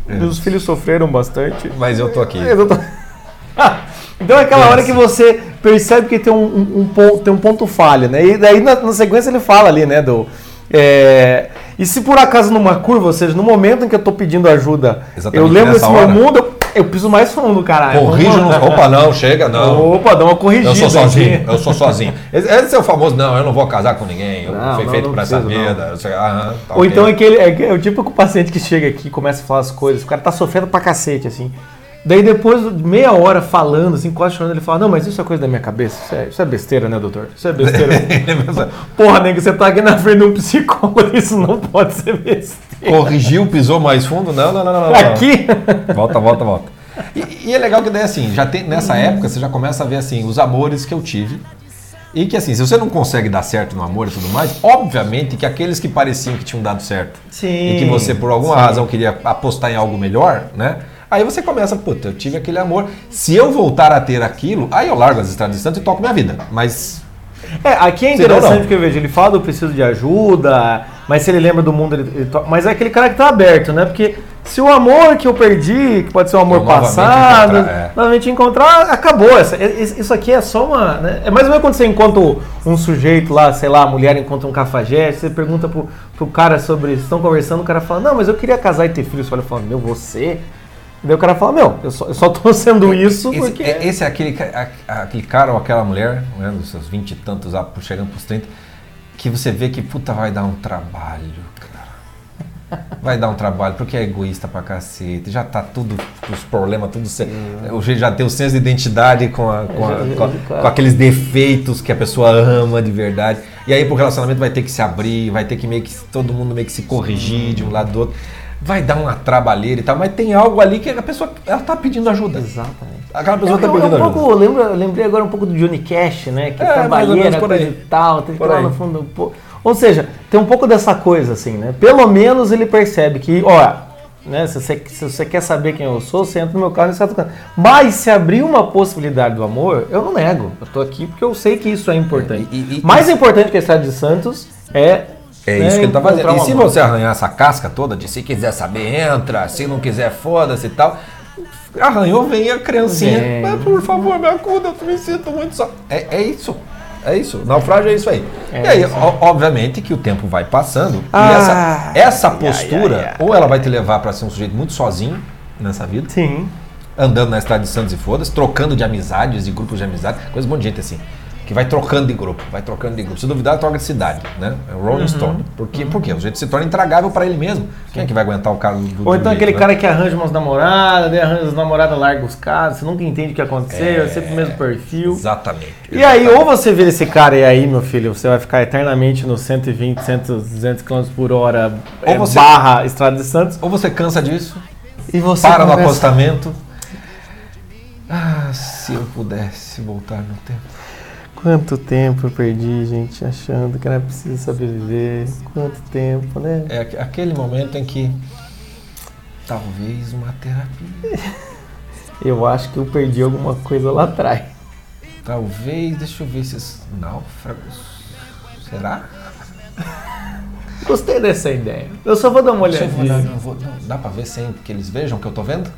meus filhos sofreram bastante.
Mas eu tô aqui.
Eu tô- então é aquela hora que você percebe que tem um, um- um ponto, tem um ponto falha, né? E daí na, na sequência ele fala ali, né, do... é, e se por acaso numa curva, ou seja, no momento em que eu tô pedindo ajuda,
Exatamente
eu lembro desse meu
hora.
mundo, eu, eu piso mais fundo, caralho.
Corrijo
Vamos lá.
no. Opa, não, chega, não.
Opa, dá uma corrigida.
Eu sou sozinho,
aqui.
eu sou sozinho. Esse é o famoso, não, eu não vou casar com ninguém, eu
Não,
fui
não,
feito
não
pra essa sei- aham, tá
Ou então aquele, é, é o típico paciente que chega aqui e começa a falar as coisas, o cara tá sofrendo pra cacete, assim. Daí depois de meia hora falando, assim, quase chorando, ele fala, não, mas isso é coisa da minha cabeça, isso é, isso é besteira, né, doutor? Isso é besteira. Porra, nego, você tá aqui na frente de um psicólogo, isso não pode ser besteira.
Corrigiu, pisou mais fundo? Não, não, não, não. não.
Aqui?
Volta, volta, volta. E, e é legal que daí assim, já tem, nessa época você já começa a ver assim, os amores que eu tive. E que assim, se você não consegue dar certo no amor e tudo mais, obviamente que aqueles que pareciam que tinham dado certo
Sim.
e que você por alguma razão queria apostar em algo melhor, né? Aí você começa, puta, eu tive aquele amor. Se eu voltar a ter aquilo, aí eu largo as estradas distantes e toco minha vida. Mas
É, aqui é interessante
não.
que eu vejo, ele fala do preciso de ajuda, mas se ele lembra do mundo, ele, ele mas é aquele cara que tá aberto, né? Porque se o amor que eu perdi, que pode ser um amor
Eu novamente
passado,
encontrar, é.
novamente encontrar, acabou. Essa, isso aqui é só uma. né? É mais ou menos quando você encontra um sujeito lá, sei lá, a mulher encontra um cafajeste, você pergunta pro, pro cara sobre. Vocês estão conversando, o cara fala, não, mas eu queria casar e ter filhos. Você olha e fala, meu, você? Daí o cara fala, meu, eu só, eu só tô sendo isso
esse,
porque.
é- esse é aquele, aquele cara ou aquela mulher, né, dos seus 20 e tantos, chegando pros 30, que você vê que puta vai dar um trabalho, cara. Vai dar um trabalho, porque é egoísta pra cacete, já tá tudo, os problemas, tudo. jeito já tem o senso de identidade com, a- com, a-
Já-
com a- com aqueles defeitos que a pessoa ama de verdade. E aí pro relacionamento vai ter que se abrir, vai ter que meio que todo mundo meio que se corrigir de um lado do outro. Vai dar uma trabalheira e tal, mas tem algo ali que a pessoa ela tá pedindo ajuda.
Exatamente.
Aquela pessoa
Eu,
tá
eu-
pedindo
eu um
ajuda.
pouco, lembro, eu lembrei agora um pouco do Johnny Cash, né? Que
É,
é, trabalheira, coisa e tal, tem que
Por
ir lá no fundo do Ou seja, tem um pouco dessa coisa, assim, né? Pelo menos ele percebe que, ó, né, se, você, se você quer saber quem eu sou, você entra no meu carro e sai tocando. Mas se abrir uma possibilidade do amor, eu não nego. Eu tô aqui porque eu sei que isso é importante.
E- e- e-
Mais importante que a Estrada de Santos é.
É
né,
isso que ele tá fazendo. E se você arranhar essa casca toda de se quiser saber, entra, se não quiser, foda-se e tal. Arranhou, vem a criancinha. Por favor, me acuda, eu me sinto muito só. É, é isso. É isso. Naufrágio é isso aí.
É
e aí, obviamente, que o tempo vai passando.
Ah,
e essa, essa postura, ou ela vai te levar para ser um sujeito muito sozinho nessa vida,
Sim.
andando na estrada de Santos e foda-se, trocando de amizades, de grupos de amizade, coisa um monte de gente assim. Que vai trocando de grupo, vai trocando de grupo. Se duvidar, troca de cidade, né? É o
Uhum.
Rolling Stone. Por quê? Por quê? O jeito se torna intragável para ele mesmo. Quem é que vai aguentar o cara do, do
Ou então aquele
jeito,
cara que arranja umas namoradas, daí arranja as namoradas, larga os caras, você nunca entende o que aconteceu, é sempre o mesmo perfil.
Exatamente.
E aí, ou você vê esse cara e aí, meu filho, você vai ficar eternamente no 120, 100, 200 km por hora,
Ou
é,
você-
barra Estrada de Santos,
Ou você cansa disso,
e você
para no
começa-
acostamento. Ah, se eu pudesse voltar no tempo.
Quanto tempo eu perdi, gente, achando que era preciso saber viver. Quanto tempo, né?
É aque- aquele momento em que talvez uma terapia.
Eu acho que eu perdi alguma coisa lá atrás.
Talvez, deixa eu ver esses náufragos. Será?
Gostei dessa ideia. Eu só vou dar uma
Deixa eu
olhadinha.
vou- não, dá pra ver sem que eles vejam o que eu tô vendo?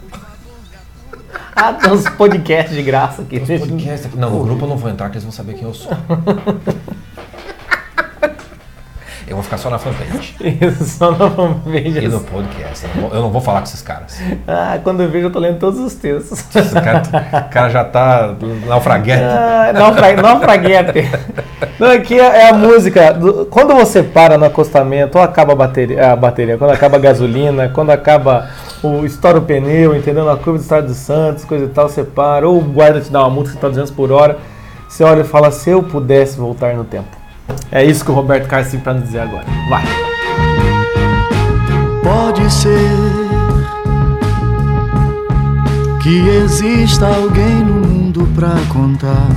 Ah, tem uns podcasts de graça aqui.
Podcast aqui. Não, no grupo eu não vou entrar, que eles vão saber quem eu sou. Eu vou ficar só na fanpage.
Isso, só na fanpage.
E no podcast. Eu não vou, eu não vou falar com esses caras.
Ah, quando eu vejo, eu tô lendo todos os textos.
Esse cara, o cara já tá naufraguete.
Ah, naufra- naufraguete. Não, aqui é é a música. do- quando você para no acostamento, ou acaba a bateria, a bateria, quando acaba a gasolina, quando acaba o estoura o pneu, entendeu? Na curva do Estado dos Santos, coisa e tal, você para, ou o guarda te dá uma multa que tá 200 por hora, você olha e fala, se eu pudesse voltar no tempo. É isso que o Roberto Carlos tem pra nos dizer agora. Vai.
Pode ser que exista alguém no mundo pra contar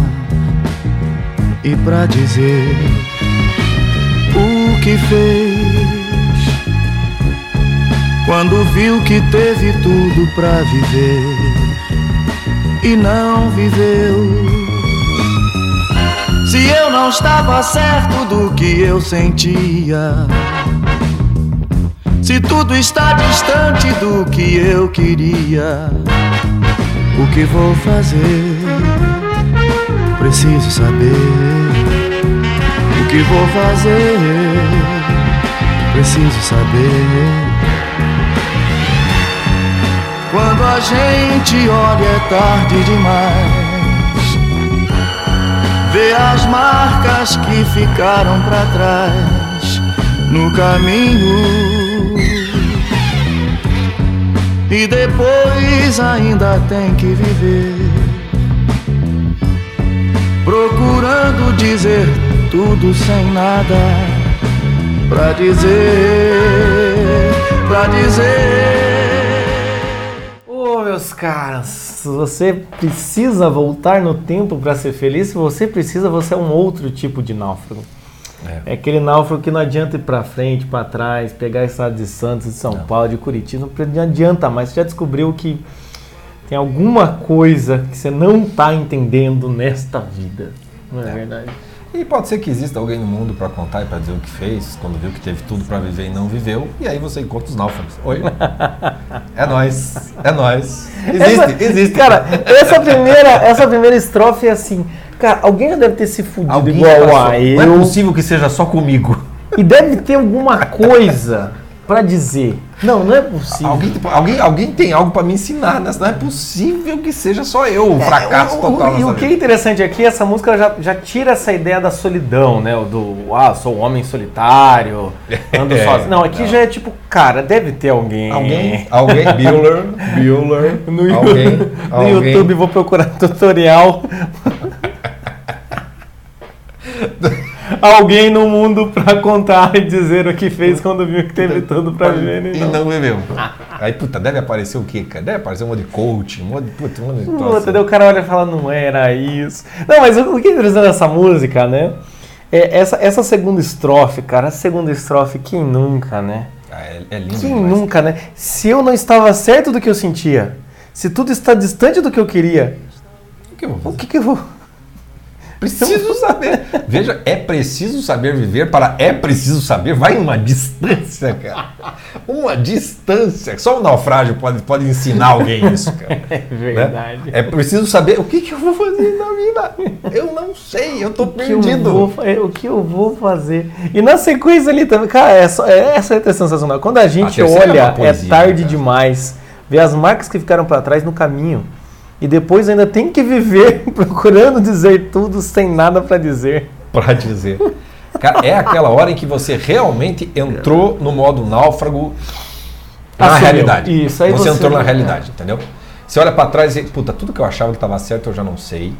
e pra dizer o que fez quando viu que teve tudo pra viver e não viveu. Se eu não estava certo do que eu sentia. Se tudo está distante do que eu queria, o que vou fazer? Preciso saber. O que vou fazer? Preciso saber. Quando a gente olha é tarde demais. Vê as marcas que ficaram pra trás no caminho. E depois ainda tem que viver. Procurando dizer tudo sem nada pra dizer, pra dizer.
Meus caras, você precisa voltar no tempo para ser feliz. Se você precisa, você é um outro tipo de náufrago. É, aquele náufrago que não adianta ir para frente, para trás, pegar a estrada de Santos, de São Paulo, de Curitiba, não não adianta mais. Você já descobriu que tem alguma coisa que você não está entendendo nesta vida. Não é, verdade?
E pode ser que exista alguém no mundo pra contar e pra dizer o que fez, quando viu que teve tudo pra viver e não viveu, e aí você encontra os náufragos. Oi. É nós, é nós. Existe,
Essa-
existe.
Cara, essa primeira, essa primeira estrofe é assim. Cara, alguém já deve ter se fudido
Alguém
igual a
Não é
eu.
possível que seja só comigo.
E deve ter alguma coisa pra dizer. Não, não é possível.
Alguém, alguém, alguém tem algo pra me ensinar, né? Não é possível que seja só eu, o fracasso
O- o-
total
E
nessa
o que é interessante aqui, essa música já, já tira essa ideia da solidão, né? O Do, ah, sou um homem solitário, ando
É,
sozinho. Não, aqui
não.
já é tipo, cara, deve ter alguém.
Alguém, alguém, Bueller, Bueller,
No,
alguém,
no
alguém.
YouTube vou procurar tutorial. Alguém no mundo pra contar e dizer o que fez quando viu que teve tudo pra viver.
E
Então.
não viveu. Aí, puta, deve aparecer o quê, cara? Deve aparecer um monte de coach, um monte de, puta, um monte de
Puta, daí o cara olha e fala, não era isso. Não, mas o, o que é interessante dessa música, né? É essa, essa segunda estrofe, cara, a segunda estrofe, quem nunca, né?
Ah, é, é lindo
Quem
demais.
nunca, né? Se eu não estava certo do que eu sentia, se tudo está distante do que eu queria,
O que eu vou
o
fazer?
que, que eu vou.
Preciso saber. Veja, é preciso saber viver para é preciso saber. Vai uma distância, cara. Uma distância. Só o naufrágio pode, pode ensinar alguém isso, cara.
É
né?
verdade.
É preciso saber o que, que eu vou fazer na vida. Eu não sei, eu tô
O que eu
perdido.
vou é, o que eu vou fazer? E na sequência ali também, cara, essa, é- essa é sensacional. Quando a gente
é
olha, é,
poesia,
tarde
cara.
demais, vê as marcas que ficaram para trás no caminho. E depois ainda tem que viver procurando dizer tudo sem nada para dizer.
Pra dizer. Cara, é aquela hora em que você realmente entrou no modo náufrago na
Assumiu.
realidade.
Isso, aí
você,
você-
entrou na realidade, entendeu? Você olha pra trás e, puta, tudo que eu achava que estava certo eu já não sei.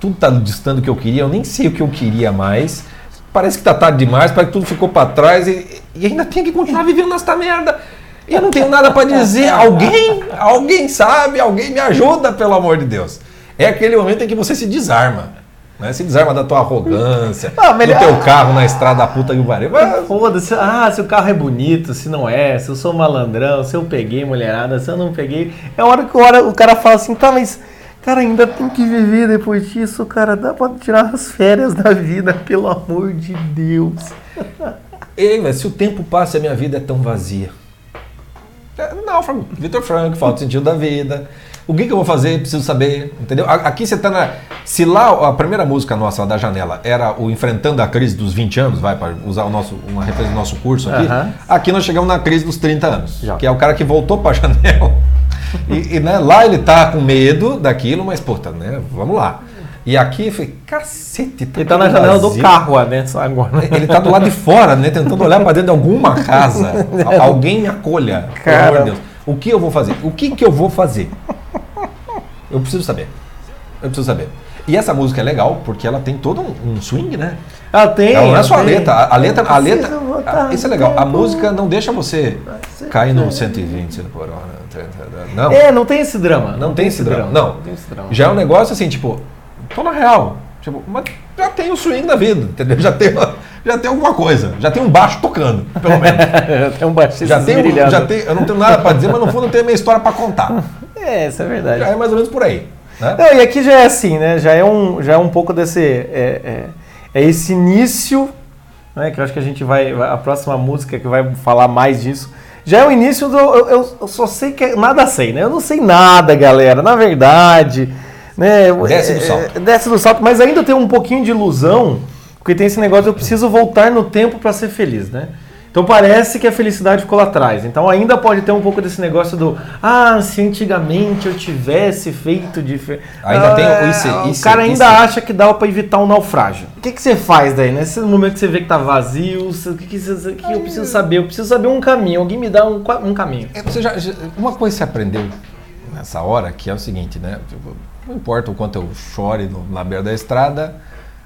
Tudo tá distante do que eu queria, eu nem sei o que eu queria mais. Parece que tá tarde demais, parece que tudo ficou pra trás e, e ainda tem que continuar vivendo nesta merda. E eu não tenho nada pra dizer. Alguém, alguém sabe, alguém me ajuda, pelo amor de Deus. É aquele momento em que você se desarma. Né? Se desarma da tua arrogância,
Ah, melhor-
do teu carro na estrada puta que o pariu. Mas-
Foda-se, ah, se o carro é bonito, se não é, se eu sou malandrão, se eu peguei mulherada, se eu não peguei. É a hora que o, hora, o cara fala assim, tá, mas, cara, ainda tem que viver depois disso, cara, dá pra tirar as férias da vida, pelo amor de Deus.
Ei, velho, se o tempo passa e a minha vida é tão vazia. É, náufrago, Vitor Franco, falta sentido da vida. O que, que eu vou fazer? Preciso saber, entendeu? Aqui você tá na. Se lá a primeira música nossa da janela era o Enfrentando a Crise dos 20 anos, vai, para usar o nosso, uma referência do nosso curso aqui, aqui nós chegamos na crise dos 30 anos.
Já.
Que é o cara que voltou para a janela. E, e, né, lá ele tá com medo daquilo, mas, puta, né? Vamos lá. E aqui foi, cacete,
Ele tá na janela do
vazio.
carro, né? Agora.
Ele tá do lado de fora, né? Tentando olhar para dentro de alguma casa. Al- Alguém me acolha. Pelo
Cara.
amor de Deus. O que eu vou fazer? O que, que eu vou fazer? Eu preciso saber. Eu preciso saber. E essa música é legal porque ela tem todo um, swing, né?
Ah, tem.
Ela não é só a
tem.
letra. A, letra, a letra. A- Isso é legal. A música não deixa você cair no 120 por hora. Não.
É, não tem esse drama.
Não tem esse drama. Não.
Não tem esse drama.
Já é um negócio assim, tipo, tô na real. Tipo, mas já tem o swing da vida, entendeu? Já tem, já tem alguma coisa. Já tem um baixo tocando, pelo menos.
tem um baixista
Já tem, um- já tem, eu não tenho nada pra dizer, mas no fundo eu tenho a minha história pra contar.
É, isso é verdade.
Já é mais ou menos por aí. Né?
Não, e aqui já é assim, né? Já é um, já é um pouco desse. É, é, é esse início, né? Que eu acho que a gente vai. vai- A próxima música que vai falar mais disso. Já é o início do. Eu, eu- eu só sei que. Nada sei, né? Eu não sei nada, galera. Na verdade. Né?
Desce do
é,
salto.
é, Desce do salto, mas ainda tem um pouquinho de ilusão, porque tem esse negócio de eu preciso voltar no tempo para ser feliz, né? Então parece que a felicidade ficou lá atrás. Então ainda pode ter um pouco desse negócio do ah, se antigamente eu tivesse feito diferente.
Ainda tem o isso-
O
isso-
cara ainda
isso.
acha que dá pra evitar um naufrágio. O que, que você faz daí? Nesse momento que você vê que tá vazio, o que, que, você- que eu preciso saber? Eu preciso saber um caminho. Alguém me dá um, um caminho.
É, Você já, já- uma coisa que você aprendeu nessa hora, que é o seguinte, né? Não importa o quanto eu chore no- na beira da estrada,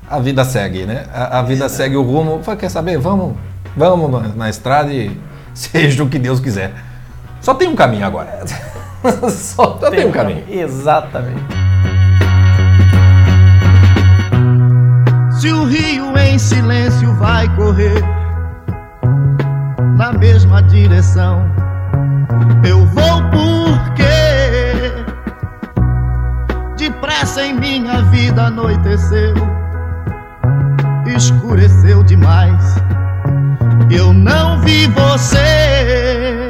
a vida segue, né? A, a vida segue o rumo. Fala, quer saber? Vamos, vamos na, na estrada e seja o que Deus quiser. Só tem um caminho agora.
Só,
Só tem um caminho.
Exatamente.
Se o rio em silêncio vai correr na mesma direção, eu vou porque depressa em minha vida anoiteceu, escureceu demais. Eu não vi você.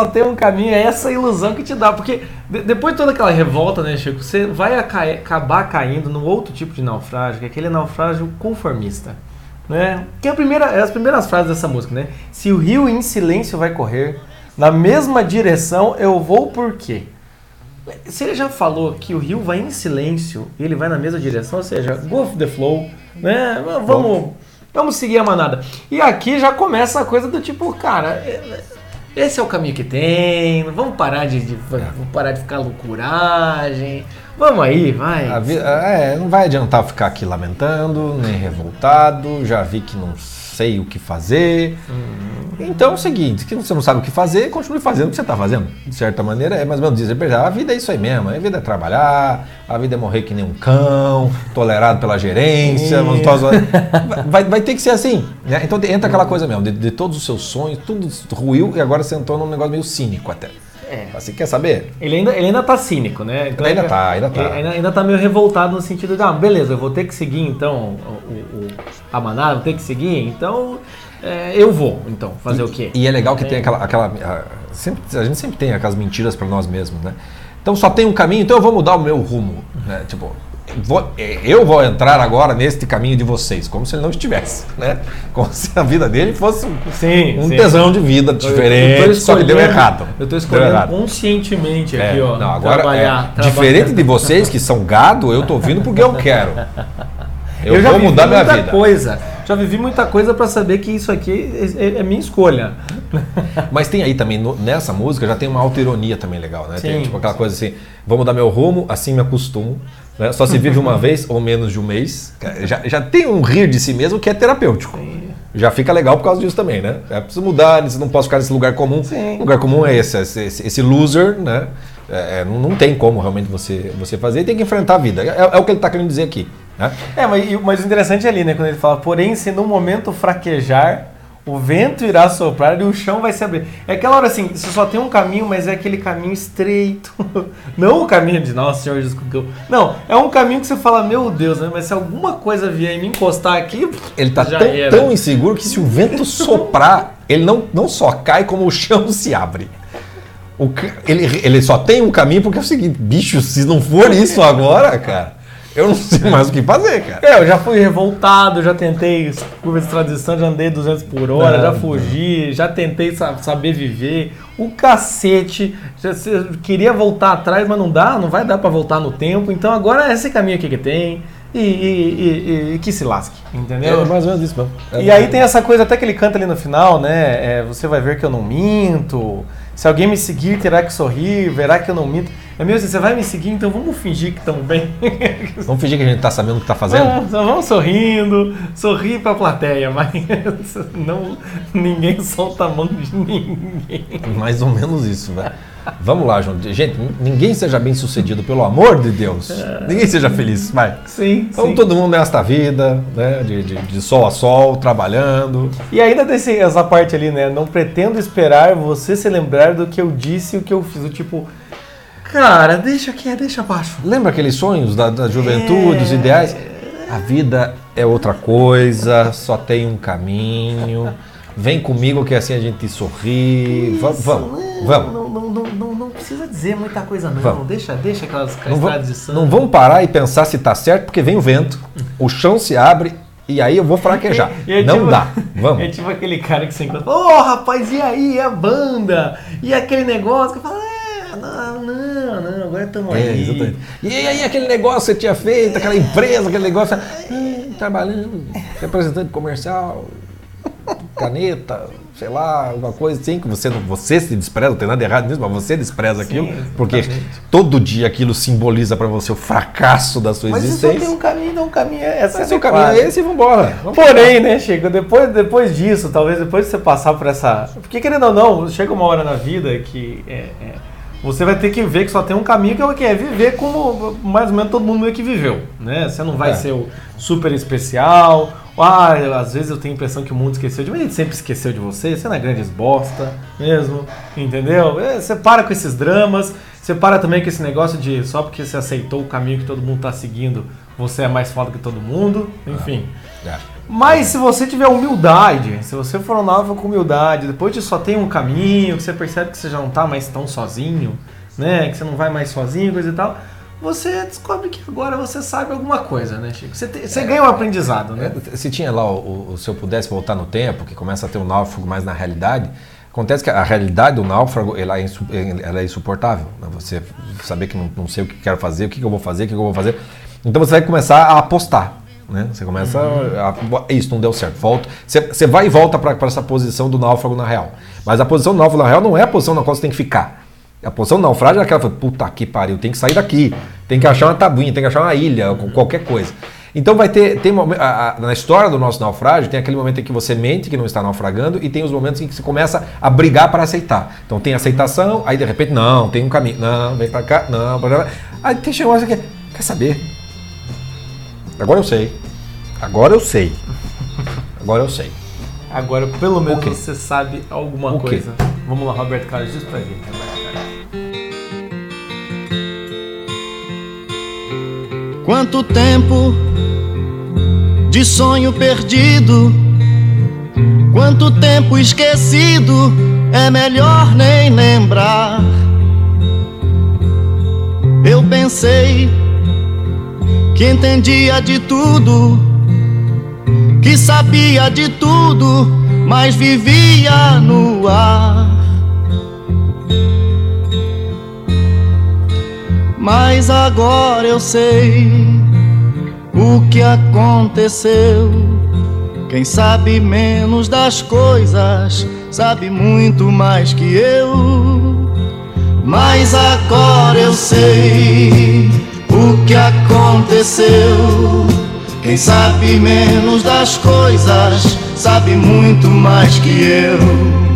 Só
tem um caminho, é essa ilusão que te dá. Porque de- depois de toda aquela revolta, né, Chico, você vai aca- acabar caindo num outro tipo de naufrágio, que é aquele naufrágio conformista. Né? Que é primeira, é as primeiras frases dessa música, né? Se o rio em silêncio vai correr, na mesma direção eu vou por quê? Se ele já falou que o rio vai em silêncio e ele vai na mesma direção, ou seja, go the flow, né? Vamos, vamos seguir a manada. E aqui já começa a coisa do tipo, cara, esse é o caminho que tem, vamos parar de, de- vamos parar de ficar loucuragem. Vamos aí, vai.
A é, não vai adiantar ficar aqui lamentando, nem revoltado. Já vi que não sei o que fazer. Então é o seguinte: que você não sabe o que fazer, continue fazendo o que você está fazendo. De certa maneira, é mais ou menos dizer, "Verdade, a vida é isso aí mesmo. A vida é trabalhar, a vida é morrer que nem um cão, tolerado pela gerência. vai, vai ter que ser assim. né? Então entra aquela coisa mesmo, de, de todos os seus sonhos, tudo ruiu e agora você entrou num negócio meio cínico até.
É.
Você quer saber?
Ele ainda, ele ainda tá cínico, né? Então,
Ainda
ele-
tá, ainda tá.
Ainda, ainda tá meio revoltado no sentido de, ah, beleza, eu vou ter que seguir então o, o- a manada, vou ter que seguir, então é, eu vou, então, fazer o quê?
E é legal que tem aquela. aquela a, sempre- a gente sempre tem aquelas mentiras para nós mesmos, né? Então só tem um caminho, então eu vou mudar o meu rumo. Né? Tipo, vou- eu vou entrar agora neste caminho de vocês, como se ele não estivesse, né? Como se a vida dele fosse um,
Sim,
um
sim.
tesão de vida
Eu- eu
diferente, só que deu errado.
Eu
Deu
escolhendo conscientemente aqui,
É,
ó.
não, agora,
trabalhar,
é,
trabalhar.
diferente de vocês que são gado, eu tô vindo porque eu quero. Eu,
Eu,
vou mudar minha
muita
vida.
coisa. Já vivi muita coisa pra saber que isso aqui é, é- é minha escolha.
Mas tem aí também, no- nessa música, já tem uma autoironia também legal, né? tem
Sim,
tipo aquela coisa assim, vou mudar meu rumo, assim me acostumo. Né? Só se vive uma vez ou menos de um mês. Já, já tem um rir de si mesmo que é terapêutico. já fica legal por causa disso também, né? É preciso mudar, você não pode ficar nesse lugar comum.
Sim.
O lugar comum é esse, esse, esse- loser, né? É, é, não, não tem como realmente você, você fazer, tem que enfrentar a vida. É, é o que ele está querendo dizer aqui. Né?
É, mas, mas o interessante é ali, né? Quando ele fala, porém, se no momento fraquejar, o vento irá soprar e o chão vai se abrir. É aquela hora assim, você só tem um caminho, mas é aquele caminho estreito. Não o caminho de, nossa, senhor Jesus. eu-" Não, é um caminho que você fala, meu Deus, né? Mas se alguma coisa vier e me encostar aqui,
Ele está
já
tão, tão inseguro que se o vento soprar, ele não, não só cai, como o chão se abre. O ele, ele só tem um caminho porque é o seguinte, bicho, se não for isso agora, cara, eu não sei mais o que fazer, cara.
É, eu já fui revoltado, já tentei curva de transição, já andei 200 por hora,
Não,
já
não.
fugi, já tentei sa- saber viver. O cacete, já se- queria voltar atrás, mas não dá, não vai dar pra voltar no tempo. Então agora é esse caminho aqui que tem e, e- e- e- que se lasque, entendeu?
É mais ou menos isso mesmo. É.
E aí tem essa coisa até que ele canta ali no final, né? é, você vai ver que eu não minto. Se alguém me seguir, terá que sorrir, verá que eu não minto. É mesmo assim, você vai me seguir, então vamos fingir que estamos bem.
Vamos fingir que a gente tá sabendo o que tá fazendo?
Ah, só vamos sorrindo, sorrir pra plateia, mas não, ninguém solta a mão de ninguém.
Mais ou menos isso, velho. Vamos lá, João. Gente, ninguém seja bem sucedido, pelo amor de Deus. Ninguém seja feliz, vai.
Sim,
Então
sim.
todo mundo nesta vida, né? De, de, de sol a sol, trabalhando.
E ainda tem essa parte ali, né? Não pretendo esperar você se lembrar do que eu disse e o que eu fiz. O tipo, cara, deixa aqui, deixa abaixo.
Lembra aqueles sonhos da, da juventude,
É.
os ideais? A vida é outra coisa, só tem um caminho. Vem comigo que assim a gente sorri. Va- Vamos, vamos.
Não, não, não, não, precisa dizer muita coisa, não.
Vamos.
Deixa, deixa aquelas estradas de sangue.
não vamos parar e pensar se tá certo, porque vem o vento, o chão se abre e aí eu vou fraquejar.
É
Não
tipo-
dá. Vamos.
É tipo aquele cara que você encontra. Ô, rapaz, e aí? E a banda? E aquele negócio que fala, é, não, não, não, agora estamos
É,
aí.
exatamente. E aí aquele negócio que você tinha feito, aquela empresa, aquele negócio, ah, trabalhando, representante comercial, caneta, sei lá, alguma coisa assim, que você, não- você se despreza, não tem nada errado nisso, mas você despreza aquilo, porque
exatamente.
todo dia aquilo simboliza pra você o fracasso da sua
Mas isso só
existência.
tem um caminho, não um caminho é essa.
Esse é o
é
caminho é esse e vambora. Vamos
Porém, né, Chico, depois, depois disso, talvez depois de você passar por essa. Porque querendo ou não, chega uma hora na vida que é, é, você vai ter que ver que só tem um caminho que é que? É viver como mais ou menos todo mundo que viveu. Né? Você não vai
É.
ser o super especial. Ah, eu- às vezes eu tenho a impressão que o mundo esqueceu de mim, ele sempre esqueceu de você, você não é grande bosta mesmo, entendeu? É, Você para com esses dramas, você para também com esse negócio de só porque você aceitou o caminho que todo mundo tá seguindo, você é mais foda que todo mundo, enfim.
É.
Mas se você tiver humildade, se você for um nova com humildade, depois de só tem um caminho, que você percebe que você já não tá mais tão sozinho, né? Que você não vai mais sozinho, coisa e tal, você descobre que agora você sabe alguma coisa, né, Chico? Você, te- você ganha um aprendizado, né?
É, Se tinha lá o, o- se eu pudesse voltar no tempo, que começa a ter um náufrago mais na realidade, acontece que a realidade do náufrago ela é, insu- ela é insuportável. né? Você saber que não, não sei o que quero fazer, o que, que eu vou fazer, o que, que eu vou fazer. Então você vai começar a apostar. Né? Você começa a, Isso não deu certo. Volta. Você, você vai e volta para essa posição do náufrago na real. Mas a posição do náufrago na real não é a posição na qual você tem que ficar. A posição do naufrágio é aquela, puta que pariu, tem que sair daqui, tem que achar uma tabuinha, tem que achar uma ilha, qualquer coisa. Então vai ter, tem a- a- na história do nosso naufrágio, tem aquele momento em que você mente que não está naufragando e tem os momentos em que você começa a brigar para aceitar. Então tem aceitação, aí de repente, não, tem um caminho, não, vem para cá, não, blá, blá, aí tem chegou que quer saber? Agora eu sei. Agora eu sei. Agora eu sei.
Agora, pelo menos,
quê?
você sabe alguma
O quê?
coisa. Vamos lá, Roberto Carlos, diz pra gente.
Quanto tempo de sonho perdido, quanto tempo esquecido, é melhor nem lembrar. Eu pensei que entendia de tudo, que sabia de tudo, mas vivia no ar. Mas agora eu sei o que aconteceu. Quem sabe menos das coisas sabe muito mais que eu. Mas agora eu sei o que aconteceu. Quem sabe menos das coisas sabe muito mais que eu.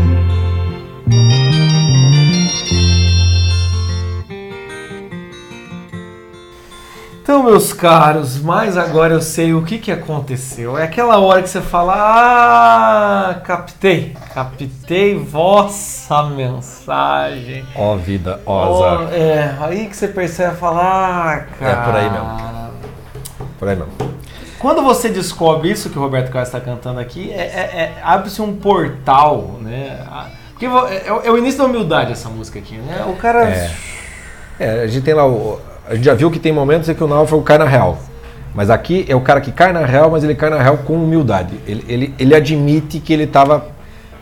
Então, meus caros, mas agora eu sei o que, que aconteceu. É aquela hora que você fala: Ah, captei, captei vossa mensagem.
Ó vida, ó
Ó,
azar.
é, aí que você percebe falar, ah, cara.
É por aí mesmo. Por aí mesmo.
Quando você descobre isso que o Roberto Carlos está cantando aqui, é, é- é- abre-se um portal, né? Porque vo- é, é o início da humildade essa música aqui, né? O cara.
É. É, a gente tem lá o. A gente já viu que tem momentos em que o náufrago cai na real. Mas aqui é o cara que cai na real, mas ele cai na real com humildade. Ele, ele, ele admite que ele tava.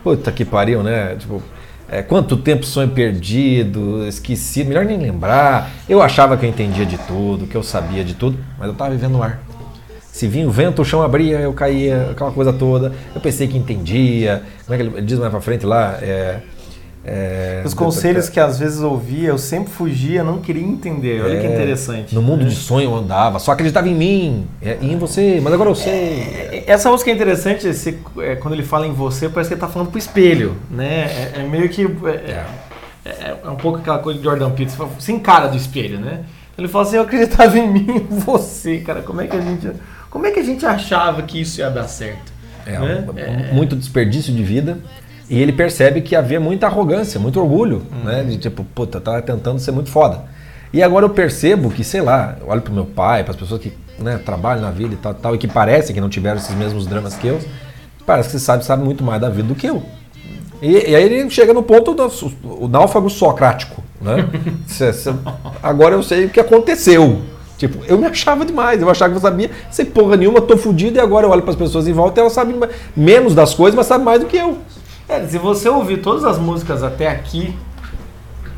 Puta que pariu, né? Tipo, é, quanto tempo sonho perdido, esquecido, melhor nem lembrar. Eu achava que eu entendia de tudo, que eu sabia de tudo, mas eu tava vivendo no ar. Se vinha o vento, o chão abria, eu caía, aquela coisa toda. Eu pensei que entendia. Como é que ele diz mais pra frente lá? É, é,
Os conselhos que às vezes ouvia, eu sempre fugia, não queria entender. Olha que
É,
interessante.
No mundo
né?
de sonho eu andava, só acreditava em mim é, e em você, mas agora eu sei.
Essa música é interessante, esse, é, quando ele fala em você, parece que ele tá falando pro espelho, né? É, é meio que. É, é- é um pouco aquela coisa de Jordan Peterson, se encara do espelho, né? Ele fala assim, eu acreditava em mim, em você, cara. Como é que a gente. Como é que a gente achava que isso ia dar certo?
É,
né? É.
Muito desperdício de vida. E ele percebe que havia muita arrogância, muito orgulho,
Uhum.
né? De tipo, puta, tava tentando ser muito foda. E agora eu percebo que, sei lá, eu olho pro meu pai, para as pessoas que né, trabalham na vida e tal, tal, e que parecem que não tiveram esses mesmos dramas que eu, parece que você sabe, sabe muito mais da vida do que eu. E, e aí ele chega no ponto do o náufrago socrático, né? Agora eu sei o que aconteceu. Tipo, eu me achava demais, eu achava que eu sabia, sem porra nenhuma, tô fudido e agora eu olho para as pessoas em volta e elas sabem menos das coisas, mas sabem mais do que eu.
É, se você ouvir todas as músicas até aqui,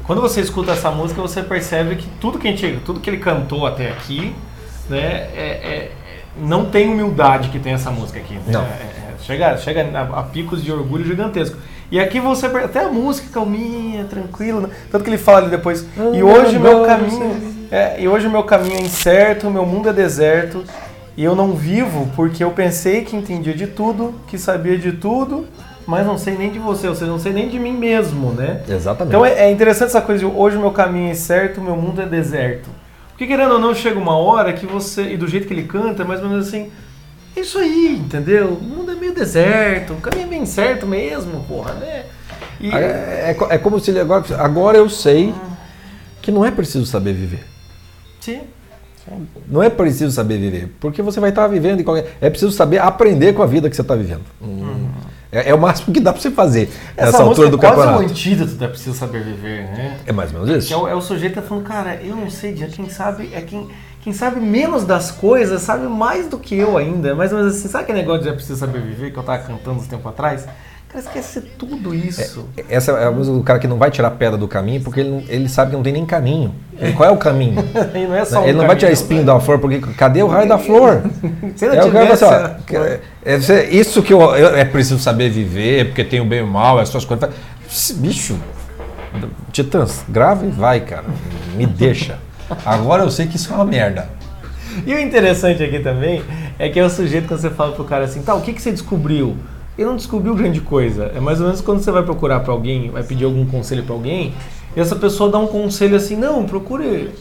quando você escuta essa música, você percebe que tudo que, a gente, tudo que ele cantou até aqui, né, é, é- não tem humildade que tem essa música aqui. né?
Não.
É- é- chega chega a, a picos de orgulho gigantesco. E aqui você até a música calminha, tranquila, né? tanto que ele fala ali depois. E hoje o meu caminho, é, e hoje o meu caminho é incerto, o meu mundo é deserto. E eu não vivo porque eu pensei que entendia de tudo, que sabia de tudo, mas não sei nem de você, ou seja, não sei nem de mim mesmo, né?
Exatamente.
Então é, é interessante essa coisa de hoje o meu caminho é certo, o meu mundo é deserto. Porque querendo ou não, chega uma hora que você, e do jeito que ele canta, é mais ou menos assim, é isso aí, entendeu? O mundo é meio deserto, o caminho é bem certo mesmo, porra, né? E,
É, é é como se ele agora. Agora eu sei que não é preciso saber viver.
sim,
Não é preciso saber viver, porque você vai estar vivendo em qualquer. É preciso saber aprender com a vida que você está vivendo. Hum. É, é o máximo que dá para você fazer
essa
nessa altura do
é quase um
campeonato.
antídoto da Preciso Saber Viver, né?
É mais ou menos
Que é
isso.
o, é o sujeito que tá falando, cara, eu não sei, quem sabe, é quem, quem sabe menos das coisas, sabe mais do que eu ainda. Mais ou menos assim, sabe aquele negócio de é preciso saber viver que eu tava cantando uns tempo atrás? Cara, esquece tudo isso.
Essa é a música do cara que não vai tirar pedra do caminho, porque ele, não- ele sabe que não tem nem caminho. Qual é o caminho?
E não é só um
ele não vai tirar
caminho,
espinho da flor, porque cadê o raio da flor?
Se não
É o cara fala assim, ó, é- é- isso que eu, eu- é preciso saber viver, porque tem o bem e o mal, as suas coisas. Bicho, Titãs, grava e vai, cara. Me deixa. Agora eu sei que isso é uma merda.
E o interessante aqui também é que é o sujeito quando você fala pro cara assim, tá, o que, que você descobriu? Ele não descobriu grande coisa. É mais ou menos quando você vai procurar pra alguém, vai pedir algum conselho pra alguém, e essa pessoa dá um conselho assim, não, procure.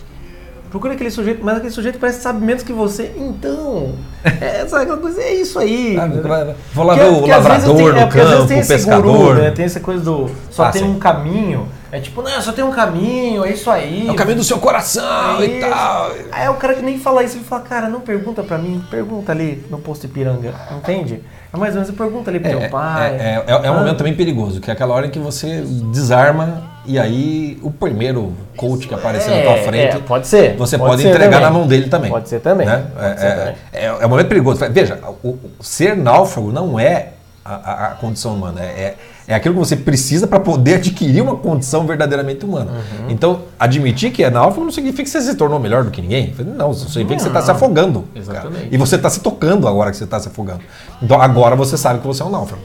Procure aquele sujeito, mas aquele sujeito parece que sabe menos que você. Então, é, sabe aquela coisa, é isso aí.
Ah,
né?
Vou lá ver o
às vezes
lavrador
tem- é,
no campo,
tem
o pescador.
guru, né? Tem essa coisa do só
Ah,
tem
sim.
um caminho. É tipo, não, só tem um caminho, é isso aí.
É o caminho do seu coração
É
e tal.
Aí o cara que nem fala isso, ele fala, cara, não pergunta pra mim, pergunta ali no posto Ipiranga, entende? É mais ou menos, pergunta ali pro
É,
teu pai.
é- é- é um
Ah,
momento também perigoso, que é aquela hora em que você desarma e aí o primeiro coach que aparecer na tua
é,
frente,
é, pode ser.
você
pode
pode,
ser
entregar
também.
na mão dele também.
Pode ser também.
né?
pode
É,
ser
é-
também.
é- é um momento perigoso. Veja, o, o- ser náufrago não é a, a- a condição humana, é, é, aquilo que você precisa para poder adquirir uma condição verdadeiramente humana.
Uhum.
Então, admitir que é náufrago não significa que você se tornou melhor do que ninguém. Não, significa que você está se afogando. cara.
Exatamente.
E você está se tocando agora que você está se afogando. Então, agora você sabe que você é um náufrago.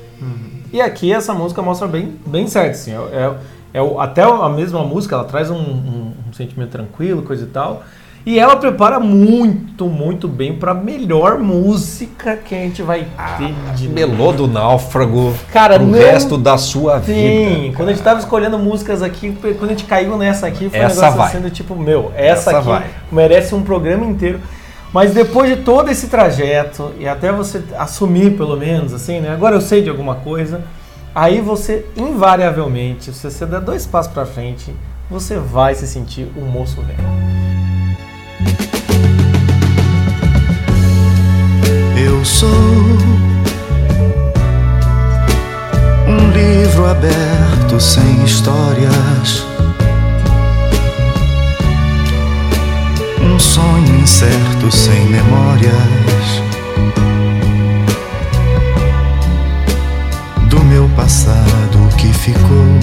E aqui essa música mostra bem, bem certo, assim. É, é- é até a mesma música, ela traz um, um- um sentimento tranquilo, coisa e tal. E ela prepara muito, muito bem pra melhor música que a gente vai ter de
Melô do náufrago
Cara,
pro
não
resto da sua
Sim,
vida.
quando a gente tava escolhendo músicas aqui, quando a gente caiu nessa aqui, foi um
Essa
negócio
vai.
sendo tipo, meu, essa,
Essa
aqui
vai.
merece um programa inteiro. Mas depois de todo esse trajeto, e até você assumir pelo menos, assim, né? Agora eu sei de alguma coisa, aí você, invariavelmente, se você der dois passos pra frente, você vai se sentir um moço velho.
Eu sou. Um livro aberto sem histórias, um sonho incerto sem memórias. Do meu passado que ficou.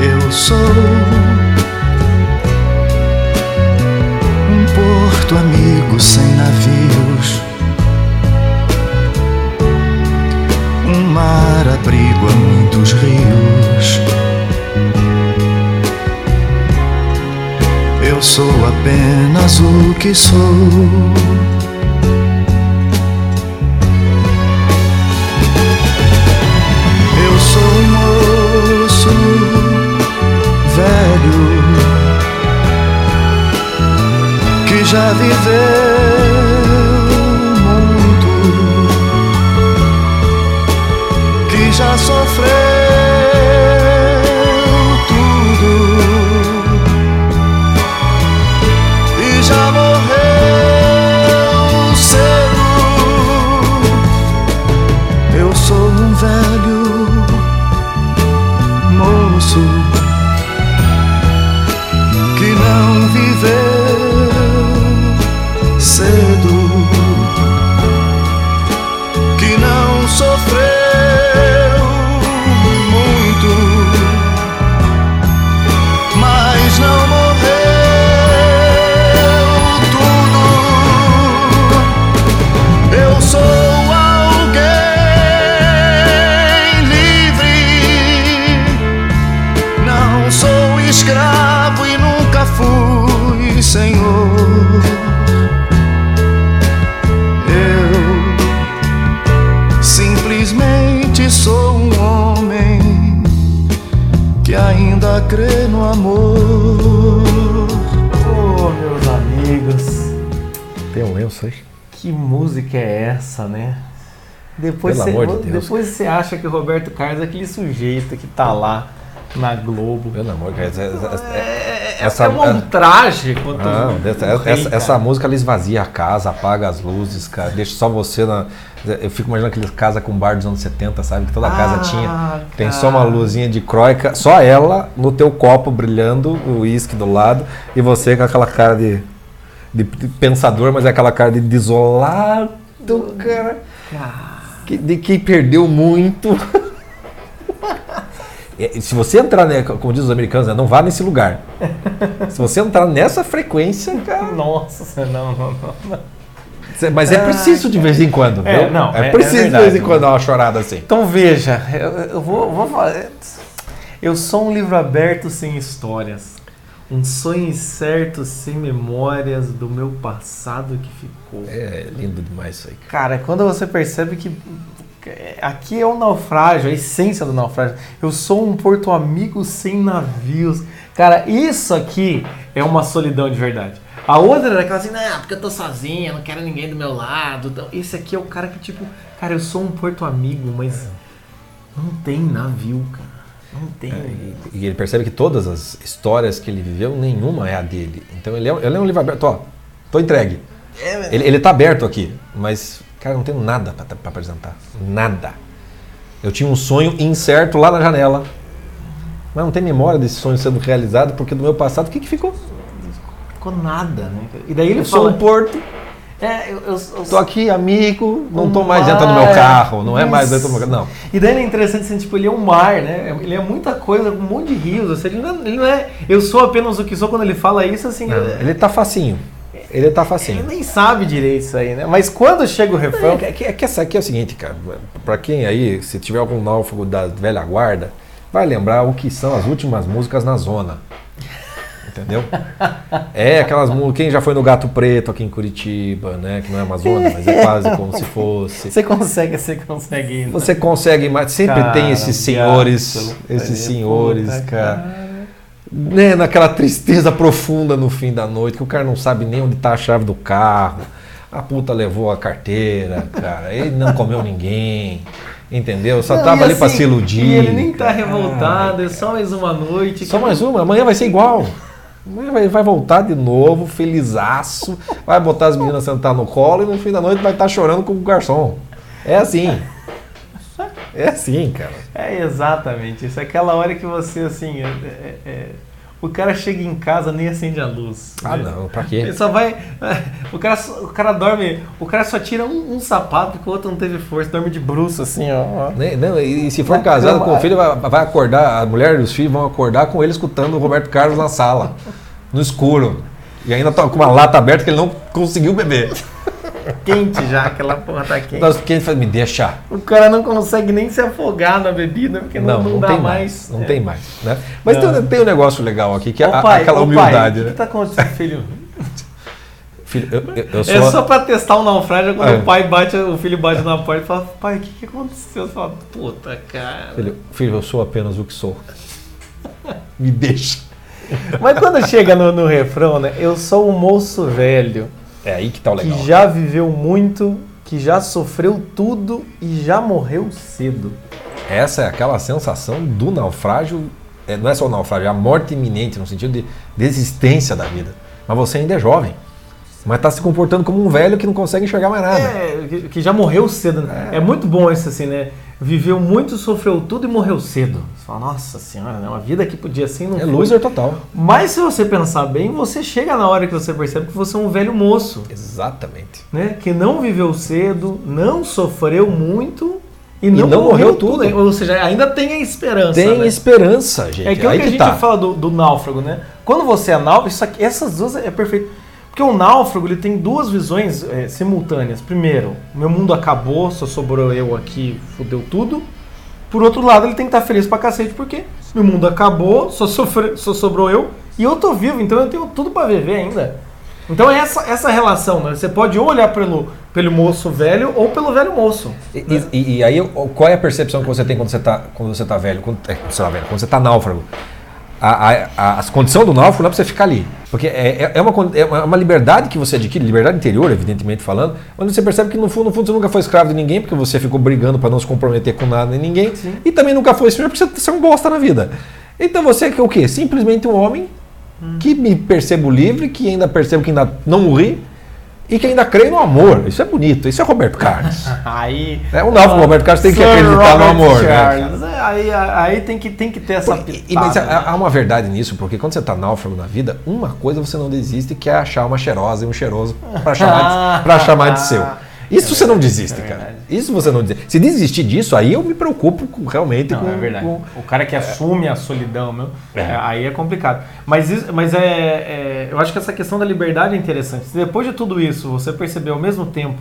Eu sou porto amigo sem navios, um mar abrigo a muitos rios. Eu sou apenas o que sou. Já viveu muito, que já sofreu que ainda crê no amor.
Ô, meus amigos,
Tem um lenço aí?
que música é essa, né? Depois
Pelo
você,
amor de Deus.
depois você acha que o Roberto Carlos é aquele sujeito que tá lá na Globo.
Pelo amor de Deus. essa-
É, é,
essa-
é um ultraje quanto
Não, essa, essa-
cara.
essa música ela esvazia a casa, apaga as luzes, cara, deixa só você na. Eu fico imaginando aqueles casa com bar dos anos 70, sabe? Que toda
Ah,
casa tinha. Tem
cara.
só uma luzinha de croica, só ela no teu copo brilhando, o uísque do lado, e você com aquela cara de, de pensador, mas é aquela cara de desolado, cara. Que, de quem perdeu muito. É, Se você entrar, né, como diz os americanos, né, não vá nesse lugar. Se você entrar nessa frequência, cara.
Nossa, não, não, não.
Mas é preciso de vez em quando,
É,
viu?
não,
é,
é- é
preciso de
verdade,
vez em quando dar uma chorada assim.
Então veja, eu, eu vou, vou falar. Eu sou um livro aberto sem histórias. Um sonho incerto sem memórias do meu passado que ficou.
É lindo demais isso aí.
Cara, quando você percebe que é, aqui é o naufrágio, a essência do naufrágio. Eu sou um porto amigo sem navios. Cara, isso aqui é uma solidão de verdade. A outra era aquela assim, não, porque eu tô sozinha, não quero ninguém do meu lado. Então, esse aqui é o cara que, tipo, cara, eu sou um porto amigo, mas não tem navio, cara. Não tem.
E, e ele percebe que todas as histórias que ele viveu, nenhuma é a dele. Então ele é, ele é um livro aberto. Ó, tô entregue. Ele, ele tá aberto aqui, mas, cara, eu não tenho nada pra, pra apresentar. Nada. Eu tinha um sonho incerto lá na janela. Mas não tem memória desse sonho sendo realizado, porque do meu passado, o que, que ficou?
ficou nada, né? E daí ele
Eu sou
fala,
um porto,
é, eu, eu, eu
tô aqui, amigo, não tô mais dentro do meu carro, não é mais dentro do meu carro. Não.
E daí é interessante assim, tipo, ele é um mar, né? Ele é muita coisa, um monte de rios. Ou seja, ele não, é, ele não é. Eu sou apenas o que sou quando ele fala isso, assim.
Não,
é-
Ele tá facinho. Ele tá
Ele
facinho.
nem sabe direito isso aí, né? Mas quando chega o refrão.
É que, é que essa aqui é o seguinte, cara. Pra quem aí, se tiver algum náufrago da velha guarda, vai lembrar o que são as últimas músicas na zona. Entendeu? É aquelas músicas. Quem já foi no Gato Preto aqui em Curitiba, né? Que não é Amazônia, mas é quase como se fosse.
Você consegue, você consegue. né?
Você consegue, mas sempre
Cara,
tem esses senhores, esses senhores, cara. Né, naquela tristeza profunda no fim da noite, que o cara não sabe nem onde tá a chave do carro. A puta levou a carteira, cara. Ele não comeu ninguém. Entendeu? Só
Não,
tava ali pra
assim,
se iludir.
Ele nem tá revoltado, é só mais uma noite.
Só
que-
mais uma, amanhã vai ser igual. Amanhã vai, vai voltar de novo, felizaço, vai botar as meninas sentar no colo e no fim da noite vai estar chorando com o garçom. É assim. É assim, cara.
É exatamente isso. É aquela hora que você, assim. é- é- é- o cara chega em casa nem acende a luz.
Ah,
né?
não, pra quê?
Ele só vai. O cara, o cara dorme. O cara só tira um, um sapato porque o outro não teve força. Dorme de bruxo, assim, ó.
não, e se for
Na
casado
cama,
com o filho, vai, vai acordar, a mulher e os filhos vão acordar com ele escutando o Roberto Carlos na sala, no escuro. E ainda tá com uma lata aberta que ele não conseguiu beber.
Quente já, aquela porra tá quente.
Então, quem fala, me deixa.
O cara não consegue nem se afogar na bebida porque não, não, dá
tem
mais.
Não
É.
tem mais. Né? Mas
Não.
tem, tem um negócio legal aqui, que é a-
pai,
aquela humildade.
O
né?
que tá acontecendo, filho?
Filho, eu, eu- eu sou.
É só pra testar o naufrágio quando
É.
o pai bate, o filho bate na porta e fala, pai, o que, que aconteceu? Você fala, puta, cara.
Filho, filho, eu sou apenas o que sou. Me deixa.
Mas quando chega no, no refrão, né? Eu sou um moço velho
É aí que tá o legal.
que já viveu muito, que já sofreu tudo e já morreu cedo.
Essa é aquela sensação do naufrágio. é, não é só o naufrágio, é a morte iminente, no sentido de desistência da vida. Mas você ainda é jovem. Mas está se comportando como um velho que não consegue enxergar mais nada.
É, que, já morreu cedo. né? É. muito bom isso assim, né? Viveu muito, sofreu tudo e morreu cedo. Você fala, nossa senhora, né? Uma vida que podia ser não
É
foi.
loser total.
Mas se você pensar bem, você chega na hora que você percebe que você é um velho moço.
Exatamente.
né, que não viveu cedo, não sofreu muito e
não
não,
morreu
morreu
tudo.
tudo. Ou seja, ainda tem a esperança.
Tem
né?
esperança, gente.
É aquilo
aí
que
que,
a gente
tá.
fala do, do náufrago, né? Quando você é náufrago, isso aqui- essas duas é perfeito. Porque o náufrago ele tem duas visões é, simultâneas. Primeiro, meu mundo acabou, só sobrou eu aqui, fudeu tudo. Por outro lado, ele tem que estar feliz pra cacete, porque meu mundo acabou, só, sofre, só sobrou eu e eu tô vivo, então eu tenho tudo pra viver ainda. Então é essa, essa relação, né? Você pode ou olhar pelo, pelo moço velho ou pelo velho moço.
E, e- e aí, qual é a percepção que você tem quando você tá, quando você tá velho? Quando, é, você tá velho, quando você tá náufrago? A, a, a, a condição do náufrago não é pra você ficar ali. Porque é, é, é uma, con- é uma liberdade que você adquire, liberdade interior, evidentemente falando, onde você percebe que no fundo, no fundo você nunca foi escravo de ninguém, porque você ficou brigando para não se comprometer com nada nem ninguém. E também nunca foi escravo porque você, é um bosta na vida. Então você é que o quê? Simplesmente um homem que me percebo livre, que ainda percebo que ainda não morri e que ainda creio no amor. Isso é bonito, isso é Roberto Carlos.
Aí.
É, o náufrago Roberto Carlos tem que acreditar no
Robert
amor, né.
É, Aí, aí tem, que, tem que ter essa
E-
pitada.
mas
né?
há, uma verdade nisso, porque quando você tá náufrago na vida, uma coisa você não desiste, que é achar uma cheirosa e um cheiroso para chamar, de, pra chamar de seu. Isso você não desiste,
é
cara. Isso você não desiste. Se desistir disso, aí eu me preocupo com- realmente
Não,
com,
é verdade.
com-
O cara que assume a solidão, meu,
É.
é, aí é complicado. Mas, isso- mas é, é- eu acho que essa questão da liberdade é interessante. Se depois de tudo isso você perceber ao mesmo tempo,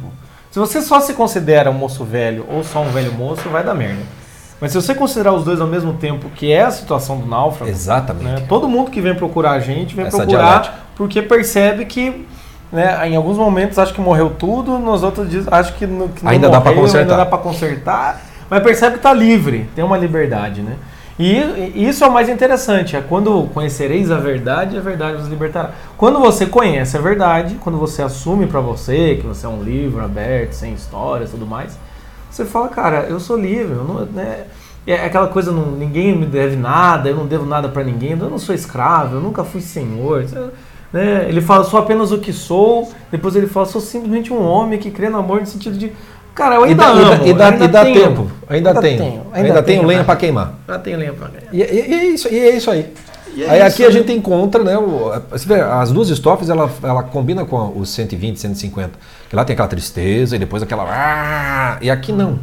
se você só se considera um moço velho ou só um velho moço, vai dar merda. Mas se você considerar os dois ao mesmo tempo, que é a situação do náufrago,
Exatamente.
né, todo mundo que vem procurar a gente vem
Essa
procurar
dialética.
porque percebe que né, em alguns momentos acha que morreu tudo, nos outros dias acho que, no, que não
Ainda dá
morreu,
consertar.
Ainda dá pra consertar, mas percebe que está livre, tem uma liberdade, né? E, isso é o mais interessante, é quando conhecereis a verdade, a verdade vos libertará. Quando você conhece a verdade, quando você assume pra você que você é um livro aberto, sem histórias e tudo mais, você fala, cara, eu sou livre, eu não, né? É aquela coisa, não, ninguém me deve nada, eu não devo nada pra ninguém, eu não sou escravo, eu nunca fui senhor. né? Ele fala, sou apenas o que sou, depois ele fala, sou simplesmente um homem que crê no amor no sentido de, cara, eu
E
ainda
dá, e
amo.
dá- e dá,
ainda
e dá
tenho-
tempo. Ainda,
ainda
tenho.
tenho,
Ainda, tenho lenha
pra-
para queimar.
Já tenho lenha pra ganhar.
E, e- e é isso, e é isso aí.
É
aí
isso,
aqui a
né?
gente encontra, né? o- vê, as duas estrofes ela, ela combina com os 120, 150. Que lá tem aquela tristeza e depois aquela. "Ah", E aqui não.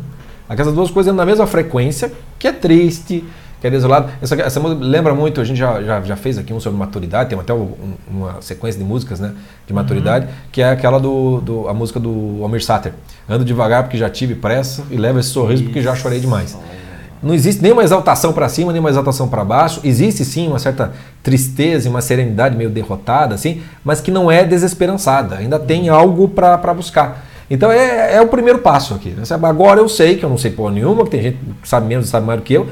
Aquelas duas coisas na mesma frequência, que é triste, que é desolado. Essa, essa música lembra muito, a gente já, já, já fez aqui um sobre maturidade, tem até um- uma sequência de músicas né, de maturidade, que é aquela do, do a música do Almir Sater. Ando devagar porque já tive pressa e levo esse sorriso porque já chorei demais. Não existe nenhuma exaltação para cima, nenhuma exaltação para baixo. Existe sim uma certa tristeza e uma serenidade meio derrotada, assim, mas que não é desesperançada. Ainda tem algo para buscar. Então é, é o primeiro passo aqui. né? Agora eu sei que eu não sei porra nenhuma, que tem gente que sabe menos e sabe mais do que eu.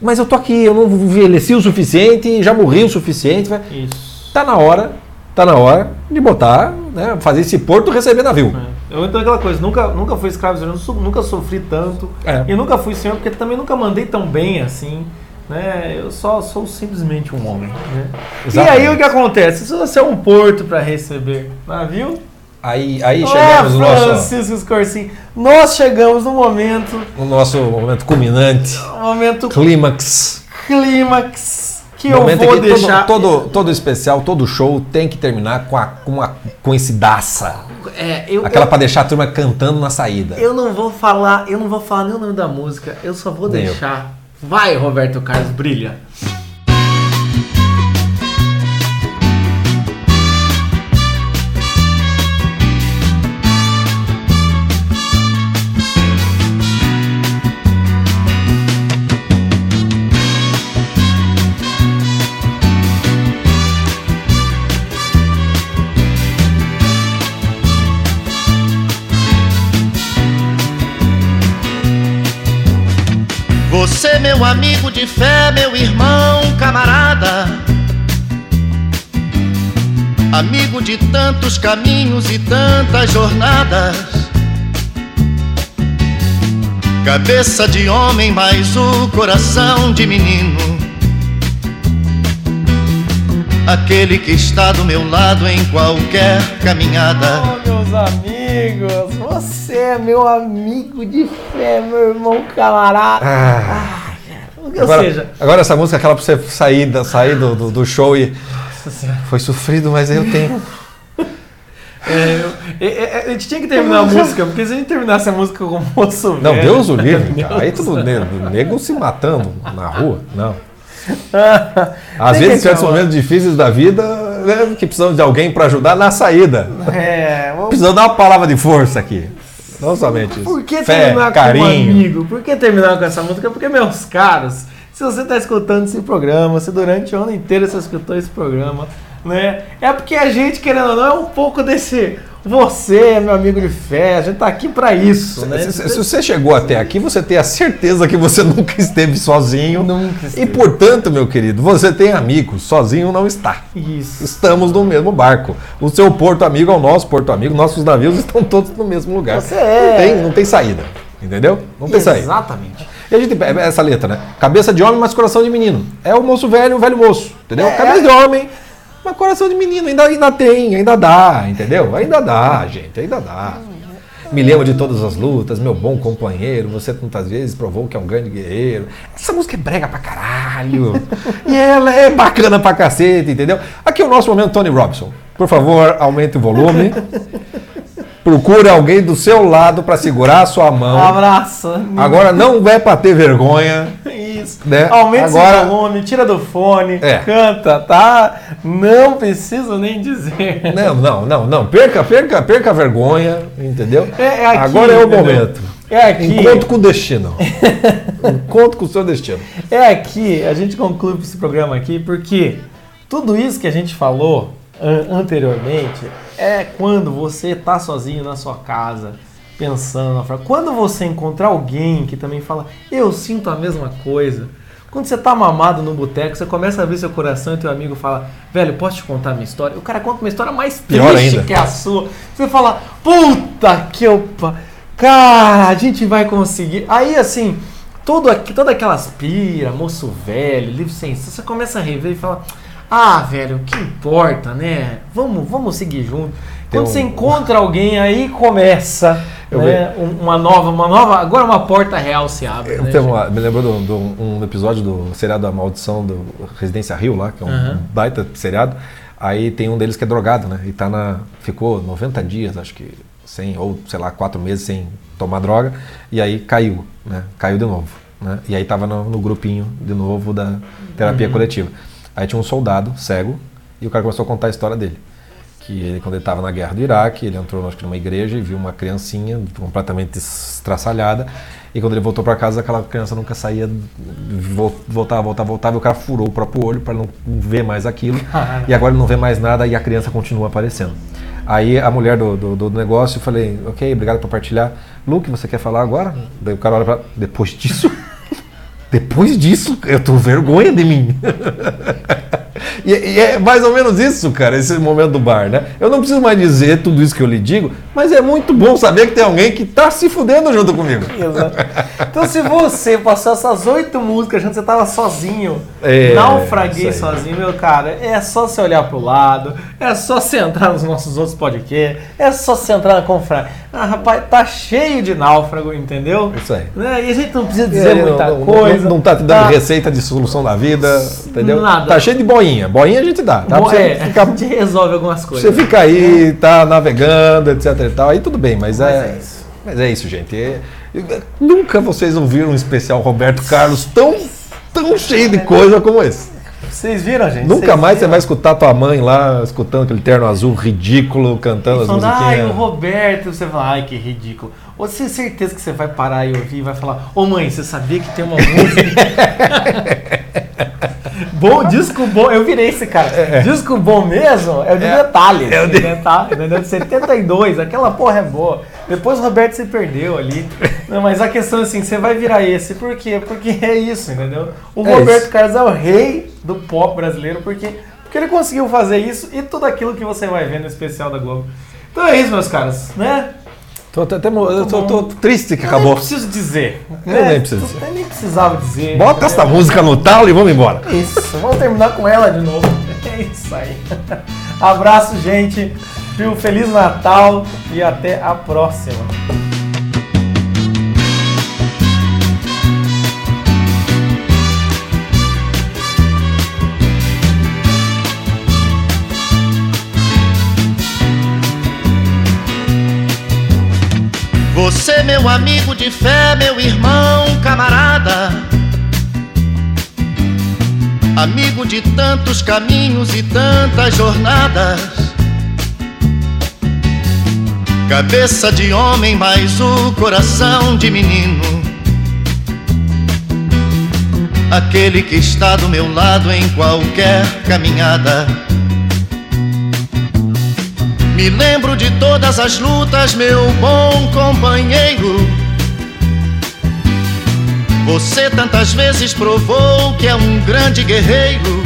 Mas eu tô aqui, eu não envelheci o suficiente, já morri o suficiente.
Isso.
Tá na hora, tá na hora de botar, né, fazer esse porto receber navio.
É. Eu então aquela coisa, nunca, nunca fui escravo, nunca sofri tanto.
É.
E nunca fui senhor, porque também nunca mandei tão bem assim. Né? Eu só sou simplesmente um homem. Né? E aí o que acontece? Se você é um porto para receber navio,
Aí, aí
é,
chegamos no nosso,
Francisco Scorsin, nós chegamos no momento,
no nosso momento culminante,
momento
clímax.
clímax que eu
momento
vou
que
deixar.
todo, todo, todo especial, todo show tem que terminar com, a, com uma coincidaça.
É, eu,
Aquela
eu,
pra deixar a turma cantando na saída.
eu não vou falar, eu não vou falar nem o nome da música, eu só vou
eu.
deixar. Vai, Roberto Carlos, brilha.
Você, meu amigo de fé, meu irmão, camarada. Amigo de tantos caminhos e tantas jornadas. Cabeça de homem, mas o coração de menino. Aquele que está do meu lado em qualquer caminhada.
Oh, meus amigos, você é meu amigo de fé, meu irmão camarada.
Ah,
Ou
agora,
seja,
agora essa música é aquela pra você sair, da, sair do, do, do show e. Foi sofrido, mas eu tenho.
é, eu- é, é, a gente tinha que terminar a música, porque se a gente terminasse a música com o moço
Não,
velho-
Deus o livre.
Deus
cara. Aí tudo nego, nego se matando na rua. Não.
Às
Às vezes, em certos momentos difíceis da vida, né, que precisamos de alguém para ajudar na saída.
É,
Precisamos dar uma palavra de força aqui. Não somente isso.
por que
Fé,
terminar com um
carinho.
amigo? Por que terminar com essa música? Porque, meus caros, se você está escutando esse programa, se durante o ano inteiro você escutou esse programa, né? É porque a gente, querendo ou não, é um pouco desse. Você é meu amigo de fé, a gente tá aqui para isso, né?
Se, se- se você chegou até aqui, você tem a certeza que você nunca esteve sozinho.
Nunca
E
esteve.
portanto, meu querido, você tem amigos. Sozinho não está.
Isso.
Estamos no mesmo barco. O seu porto amigo é o nosso porto amigo. Nossos navios estão todos no mesmo lugar.
Você é.
Não tem, não tem saída. Entendeu? Não tem saída.
Exatamente.
E a gente pega essa letra, né? Cabeça de homem, mas coração de menino. É o moço velho, o velho moço. Entendeu?
É.
Cabeça de homem, mas coração de menino. Ainda, ainda tem, ainda dá, entendeu? Ainda dá, gente, ainda dá. Me lembro de todas as lutas, meu bom companheiro, você tantas vezes provou que é um grande guerreiro. Essa música é brega pra caralho. e ela é bacana pra cacete, entendeu? Aqui é o nosso momento Tony Robson. Por favor, aumente o volume. Procure alguém do seu lado pra segurar a sua mão.
Abraça.
Agora não é pra ter vergonha.
Isso.
Né?
Aumenta
Agora-
seu volume, tira do fone,
É.
canta, tá? Não preciso nem dizer.
Não, não, não, não. Perca, perca, perca a vergonha, entendeu?
É, é aqui,
Agora é o
entendeu?
momento.
É aqui.
Encontro com o destino. Encontro com o seu destino.
É aqui, a gente conclui esse programa aqui porque tudo isso que a gente falou an- anteriormente é quando você tá sozinho na sua casa, pensando na frase. Quando você encontrar alguém que também fala, eu sinto a mesma coisa. Quando você tá mamado no boteco, você começa a ver seu coração e teu amigo fala, velho, posso te contar minha história? O cara conta uma história mais triste que a sua. Você fala, puta que eu. pa- Cara, a gente vai conseguir. Aí assim, tudo aqui, toda aquela aspira, moço velho, livre sem você começa a rever e fala: Ah, velho, o que importa, né? Vamos, vamos seguir junto. Quando
Tem
você
um-
encontra alguém, aí começa né, um- uma nova, uma nova. Agora uma porta real se abre.
Eu
né,
uma- me lembrou de um, episódio do seriado A Maldição do Residência Rio lá, que é um
Aham.
baita seriado. Aí tem um deles que é drogado, né? E tá na. Ficou 90 dias, acho que, sem, ou sei lá, 4 meses sem tomar droga. E aí caiu, né? Caiu de novo. né? E aí tava no, no grupinho de novo da terapia coletiva. Aí tinha um soldado cego e o cara começou a contar a história dele. Que ele, quando ele estava na guerra do Iraque, ele entrou acho que numa igreja e viu uma criancinha completamente estraçalhada. E quando ele voltou para casa, aquela criança nunca saía, vol- voltava, voltava, voltava, e o cara furou o próprio olho para não ver mais aquilo. E agora ele não vê mais nada e a criança continua aparecendo. Aí a mulher do, do, do negócio, eu falei, ok, obrigado por partilhar. Luke, você quer falar agora? Daí o cara olha pra. Depois disso? Depois disso, eu tô vergonha de mim. E, e é mais ou menos isso, cara, esse momento do bar, né? Eu não preciso mais dizer tudo isso que eu lhe digo, mas é muito bom saber que tem alguém que tá se fudendo junto comigo.
Exato. Então, se você passou essas oito músicas achando que você tava sozinho,
É,
naufraguei sozinho, meu cara, é só você olhar pro lado, é só você entrar nos nossos outros podcasts, é só você entrar na confra. Ah, rapaz, tá cheio de náufrago, entendeu?
Isso aí.
Né? E a gente não precisa
E
dizer muita
não,
coisa.
Não, não tá te dando
tá?
receita de solução da vida, entendeu?
Nada.
Tá cheio de boinha. Boinha a gente dá. Tá? Você,
é,
ficar,
a gente resolve algumas
você
coisas.
fica aí, tá navegando, etc e tal, aí tudo bem, mas,
Mas
é,
é isso.
Mas é isso, gente. É- é- nunca vocês ouviram um especial Roberto Carlos tão, tão cheio de coisa como esse.
Vocês viram, gente?
Nunca
Vocês
mais você
viram?
vai escutar tua mãe lá escutando aquele terno azul ridículo, cantando as
Falando, ai, o
musiquinhas.
Roberto, você fala, ai, que ridículo. Ou você tem certeza que você vai parar e ouvir e vai falar, ô mãe, você sabia que tem uma música? bom, disco bom, eu virei esse cara. Disco bom mesmo é o de detalhes.
É o de-
detalhes, entendeu? De 72, aquela porra é boa. Depois o Roberto se perdeu ali. Não, mas a questão é assim, você vai virar esse. Por quê? Porque é isso, entendeu? O
É
Roberto
isso.
Carlos é o rei do pop brasileiro, porque, porque ele conseguiu fazer isso e tudo aquilo que você vai ver no especial da Globo. Então é isso, meus caras, né?
Tô, até, até eu tô,
bom.
tô triste que
Eu
acabou.
nem preciso dizer.
Eu
né?
nem preciso dizer.
Eu nem precisava dizer.
Bota essa música no talo e vamos embora.
Isso, vamos terminar com ela de novo. É isso aí. Abraço, gente. Viu? Feliz Natal e até a próxima.
Você, meu amigo de fé, meu irmão, camarada. Amigo de tantos caminhos e tantas jornadas. Cabeça de homem, mas o coração de menino. Aquele que está do meu lado em qualquer caminhada. Me lembro de todas as lutas, meu bom companheiro. Você tantas vezes provou que é um grande guerreiro.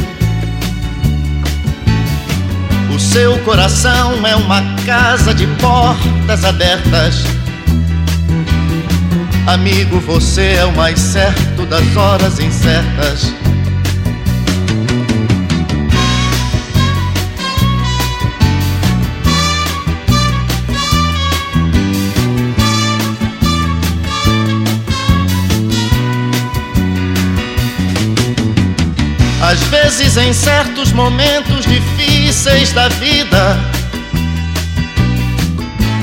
O seu coração é uma casa de portas abertas. Amigo, você é o mais certo das horas incertas. Vezes, em certos momentos difíceis da vida,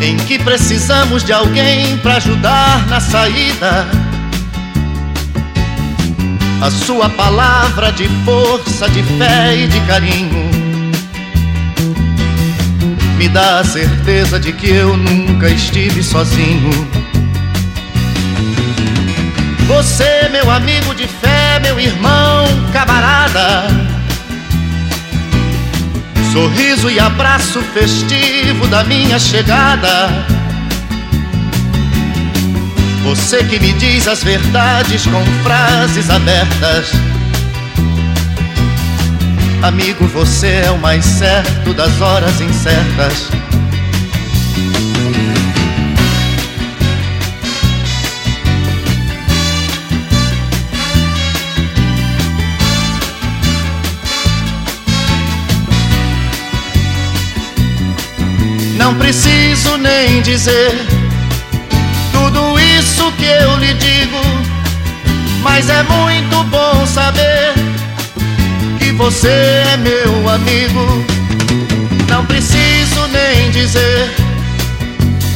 em que precisamos de alguém para ajudar na saída, a sua palavra de força, de fé e de carinho me dá a certeza de que eu nunca estive sozinho. Você, meu amigo de fé, meu irmão, camarada. Sorriso e abraço festivo da minha chegada. Você que me diz as verdades com frases abertas. Amigo, você é o mais certo das horas incertas. Não preciso nem dizer tudo isso que eu lhe digo, mas é muito bom saber que você é meu amigo. Não preciso nem dizer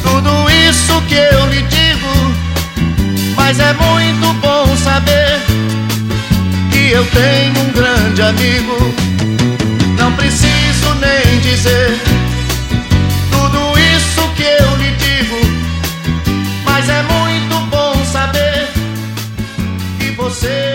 tudo isso que eu lhe digo, mas é muito bom saber que eu tenho um grande amigo você